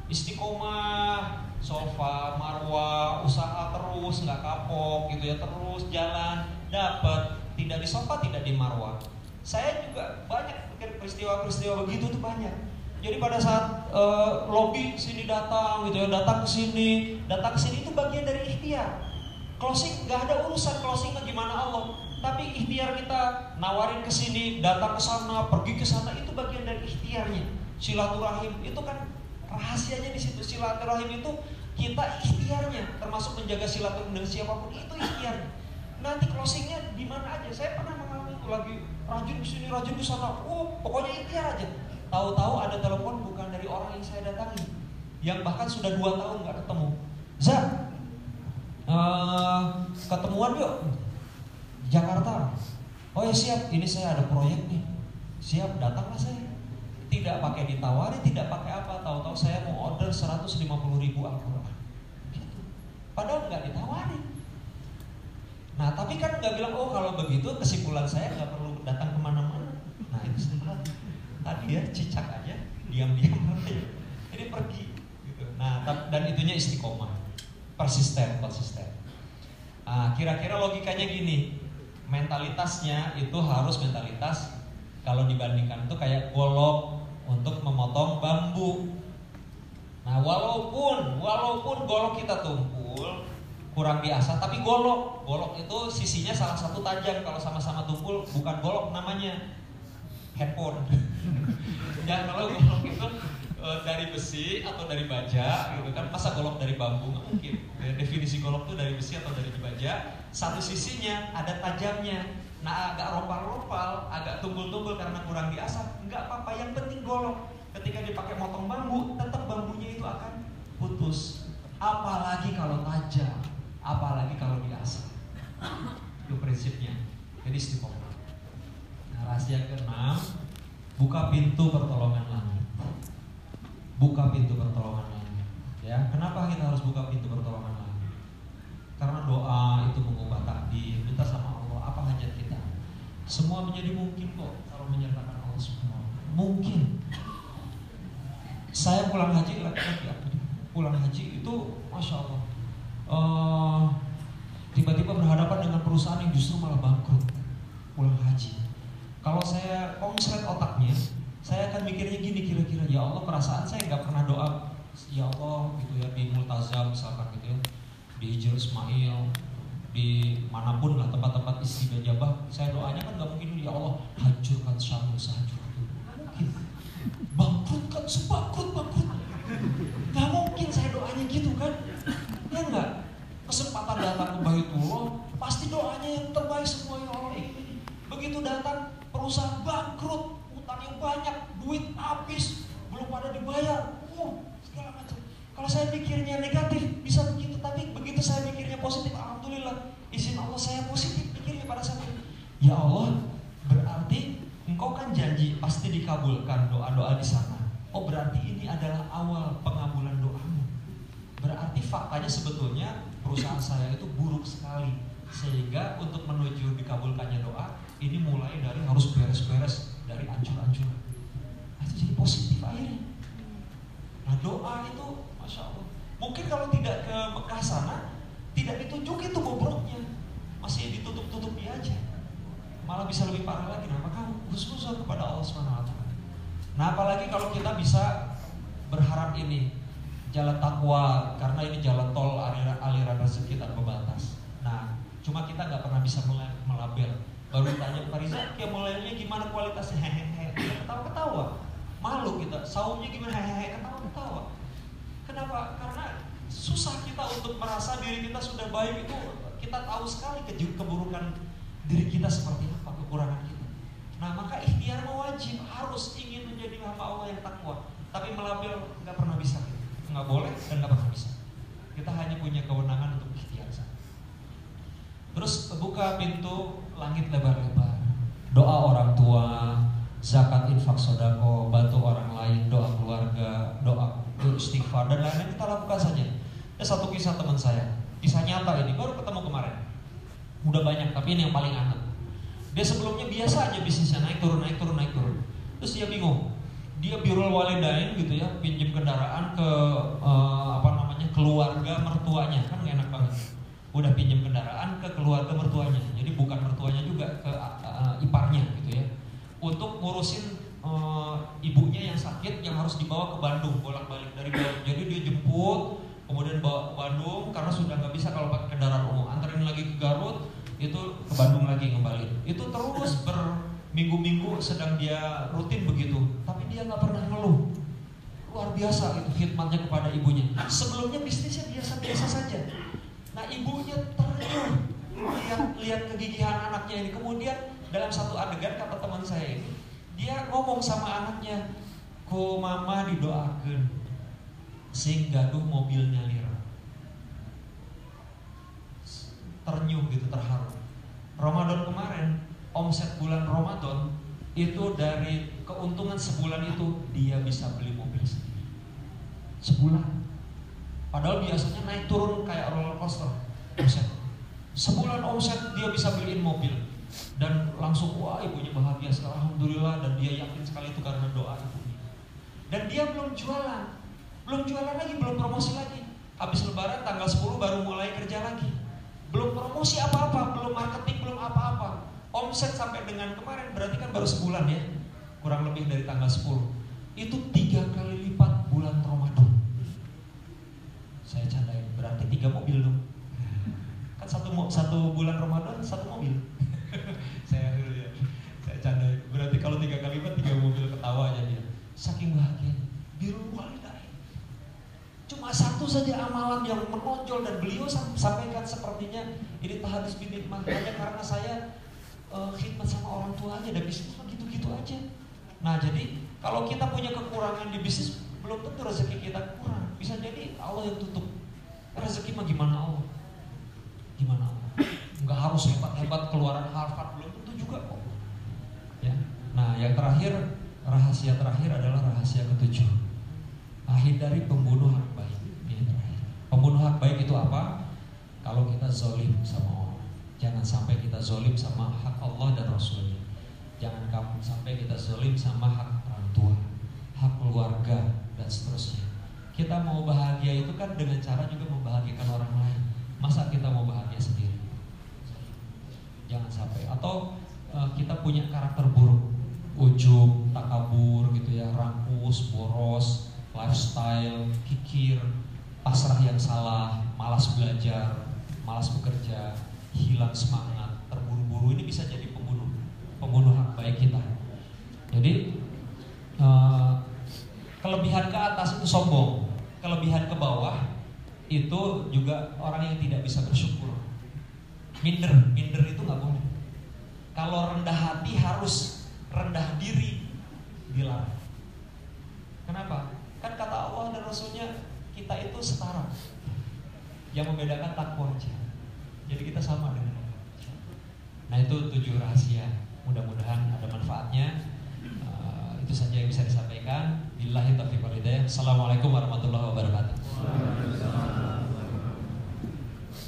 Istiqomah sofa, marwah, usaha terus, nggak kapok gitu ya terus jalan, dapat tidak di sofa, tidak di marwah. Saya juga banyak peristiwa-peristiwa begitu tuh banyak. Jadi pada saat uh, lobby sini datang gitu ya, datang ke sini, datang ke sini itu bagian dari ikhtiar. Closing nggak ada urusan closingnya gimana Allah, tapi ikhtiar kita nawarin ke sini, datang ke sana, pergi ke sana itu bagian dari ikhtiarnya. Silaturahim itu kan rahasianya di situ. Silaturahim itu kita ikhtiarnya, termasuk menjaga silaturahim dengan siapa pun itu ikhtiarnya nanti closingnya di mana aja? Saya pernah mengalami itu lagi rajin di sini rajin di sana. Oh pokoknya ikhtiar aja. Tahu-tahu ada telepon bukan dari orang yang saya datangi yang bahkan sudah dua tahun nggak ketemu. Za uh, ketemuan yuk. Jakarta. Oh ya siap. Ini saya ada proyek nih. Siap datanglah saya. Tidak pakai ditawari tidak pakai apa. Tahu-tahu saya mau order 150 ribu Al-Quran. Gitu. padahal nggak ditawari Nah tapi kan nggak bilang oh kalau begitu kesimpulan saya nggak perlu datang ke mana-mana. Nah itu sebenarnya tadi ya cicak aja diam-diam aja. Ini pergi. Gitu. Nah dan itunya istiqomah, persisten, konsisten. Nah, kira-kira logikanya gini, mentalitasnya itu harus mentalitas kalau dibandingkan itu kayak golok untuk memotong bambu. Nah, walaupun walaupun golok kita tumpul, kurang biasa tapi golok. Golok itu sisinya salah satu tajam. Kalau sama-sama tumpul bukan golok namanya. Handphone ya kalau golok itu eh, dari besi atau dari baja gitu kan. Masa golok dari bambu? Nggak mungkin. Ya, definisi golok tuh dari besi atau dari baja. Satu sisinya ada tajamnya. Nah agak ropal-ropal agak tumbul-tumbul karena kurang diasah nggak apa-apa. Yang penting golok. Ketika dipakai motong bambu tetap bambunya itu akan putus. Apalagi kalau tajam apalagi kalau diasah itu prinsipnya. Jadi istiqomah. Nah rahasia keenam buka pintu pertolongan langit. Buka pintu pertolongan langit ya. Kenapa kita harus buka pintu pertolongan langit? Karena doa itu mengubah takdir minta sama Allah apa hajat kita? Semua menjadi mungkin kok kalau menyertakan Allah semua. Mungkin. Saya pulang haji laki-laki pulang haji itu masya Allah eh, tiba-tiba berhadapan dengan perusahaan yang justru malah bangkrut pulang haji. Kalau saya konslet otaknya saya akan mikirnya gini kira-kira ya Allah perasaan saya nggak pernah doa ya Allah gitu ya di multazam misalkan gitu ya di Hijr Ismail di mana pun lah tempat-tempat dan jabah saya doanya kan nggak mungkin ya Allah hancurkan Syamil sehancur itu Nggak mungkin. Bangkrutkan sebangkrut bangkrut nggak mungkin saya doanya gitu kan. Ya enggak kesempatan datang ke Baitullah pasti doanya yang terbaik semua yang Allah. Begitu datang perusahaan bangkrut utangnya banyak duit habis belum pada dibayar. Uh segala macam. Kalau saya pikirnya negatif bisa begitu. Tapi begitu saya pikirnya positif alhamdulillah izin Allah saya positif pikirnya pada saat itu. Ya Allah berarti engkau kan janji pasti dikabulkan doa-doa di sana. Oh berarti ini adalah awal pengabulan doamu. Berarti faktanya sebetulnya perusahaan saya itu buruk sekali. Sehingga untuk menuju dikabulkannya doa ini mulai dari harus beres-beres dari ancur-ancur nah, itu jadi positif akhirnya. Nah doa itu masya Allah. Mungkin kalau tidak ke Mekah sana tidak ditunjukin tuh bobroknya. Masih ditutup-tutupi aja. Malah bisa lebih parah lagi. Nah maka khusus kepada Allah swt nah apalagi kalau kita bisa berharap ini jalan takwa karena ini jalan tol aliran, aliran rezeki tanpa batas. Nah, cuma kita nggak pernah bisa melabel. Baru ditanya Pak Riza, ya mulainya gimana kualitasnya? Hehehe, ketawa-ketawa. Malu kita, saumnya gimana? Hehehe, ketawa-ketawa. Kenapa? Karena susah kita untuk merasa diri kita sudah baik itu kita tahu sekali keburukan diri kita seperti apa, kekurangan kita. Nah, maka ikhtiar wajib harus ingin menjadi hamba Allah yang takwa. Tapi melabel nggak pernah bisa kita nggak boleh dan nggak pernah bisa. Kita hanya punya kewenangan untuk ikhtiar saja. Terus buka pintu langit lebar-lebar. Doa orang tua, zakat infak sodako, bantu orang lain, doa keluarga, doa istighfar dan lain-lain kita lakukan saja. Ada satu kisah teman saya, kisah nyata ini baru ketemu kemarin. Udah banyak tapi ini yang paling aneh. Dia sebelumnya biasa aja bisnisnya naik turun naik turun naik turun. Terus dia bingung, dia birul walidain gitu ya pinjam kendaraan ke uh, apa namanya keluarga mertuanya. Kan enak banget. Udah pinjam kendaraan ke keluarga mertuanya. Jadi bukan mertuanya juga ke uh, iparnya gitu ya. Untuk ngurusin uh, ibunya yang sakit yang harus dibawa ke Bandung bolak balik dari Bandung. Jadi dia jemput kemudian bawa ke Bandung karena sudah nggak bisa kalau pakai kendaraan umum. Anterin lagi ke Garut itu ke Bandung lagi kembali itu terus ber minggu-minggu sedang dia rutin begitu, tapi dia nggak pernah ngeluh. Luar biasa itu khidmatnya kepada ibunya. Sebelumnya bisnisnya biasa-biasa saja. Nah ibunya ternyuh lihat lihat kegigihan anaknya ini. Kemudian dalam satu adegan kata teman saya ini, dia ngomong sama anaknya, ko mama didoakan sing gaduh mobilnya lira. Ternyuh gitu terharu. Ramadan kemarin omset bulan Ramadan itu dari keuntungan sebulan itu dia bisa beli mobil sendiri. Sebulan. Padahal biasanya naik turun kayak roller coaster omset. Sebulan omset dia bisa beliin mobil dan langsung wah ibunya bahagia sekali alhamdulillah dan dia yakin sekali itu karena doa ibunya. Dan dia belum jualan. Belum jualan lagi, belum promosi lagi. Habis lebaran tanggal 10 baru mulai kerja lagi. Belum promosi apa-apa, belum marketing, belum apa-apa omset sampai dengan kemarin berarti kan baru sebulan ya kurang lebih dari tanggal 10 itu tiga kali lipat bulan Ramadan. Saya candain berarti tiga mobil dong. Kan satu satu bulan Ramadan satu mobil. Saya ya, saya candain. Berarti kalau tiga kali lipat tiga mobil ketawa aja dia. Saking bahagia. Biru walidain. Cuma satu saja amalan yang menonjol dan beliau sampaikan sepertinya ini tahadus bin nikmah hanya karena saya uh, khidmat sama orang tua aja dan bisnis mah gitu-gitu aja. Nah jadi kalau kita punya kekurangan di bisnis belum tentu rezeki kita kurang. Bisa jadi Allah yang tutup. Rezeki mah gimana Allah? Gimana Allah? Enggak harus hebat-hebat keluaran Harvard belum tentu juga kok. Ya. Nah yang terakhir rahasia terakhir adalah rahasia ketujuh. Hindari pembunuh hak baik. Pembunuh hak baik itu apa? Kalau kita zolim sama orang. Jangan sampai kita zolim sama hak Allah dan Rasulnya. Jangan kamu sampai kita zolim sama hak orang tua, hak keluarga, dan seterusnya. Kita mau bahagia itu kan dengan cara juga membahagiakan orang lain. Masa kita mau bahagia sendiri? Jangan sampai. Atau uh, kita punya karakter buruk, ujub, takabur gitu ya, rakus, boros, lifestyle, kikir, pasrah yang salah, malas belajar, malas bekerja, hilang semangat, terburu-buru ini bisa jadi pembunuh, pembunuh hak baik kita. Jadi uh, Kelebihan ke atas itu sombong, kelebihan ke bawah itu juga orang yang tidak bisa bersyukur. Minder, minder itu nggak boleh. Kalau rendah hati harus rendah diri bilang. Kenapa? Kan kata Allah dan Rasulnya kita itu setara. Yang membedakan takwa aja. Jadi kita sama dengan Allah. Nah itu tujuh rahasia. Mudah-mudahan ada manfaatnya. Uh, itu saja yang bisa disampaikan. Billahi taufiq wal hidayah. Assalamualaikum warahmatullahi wabarakatuh.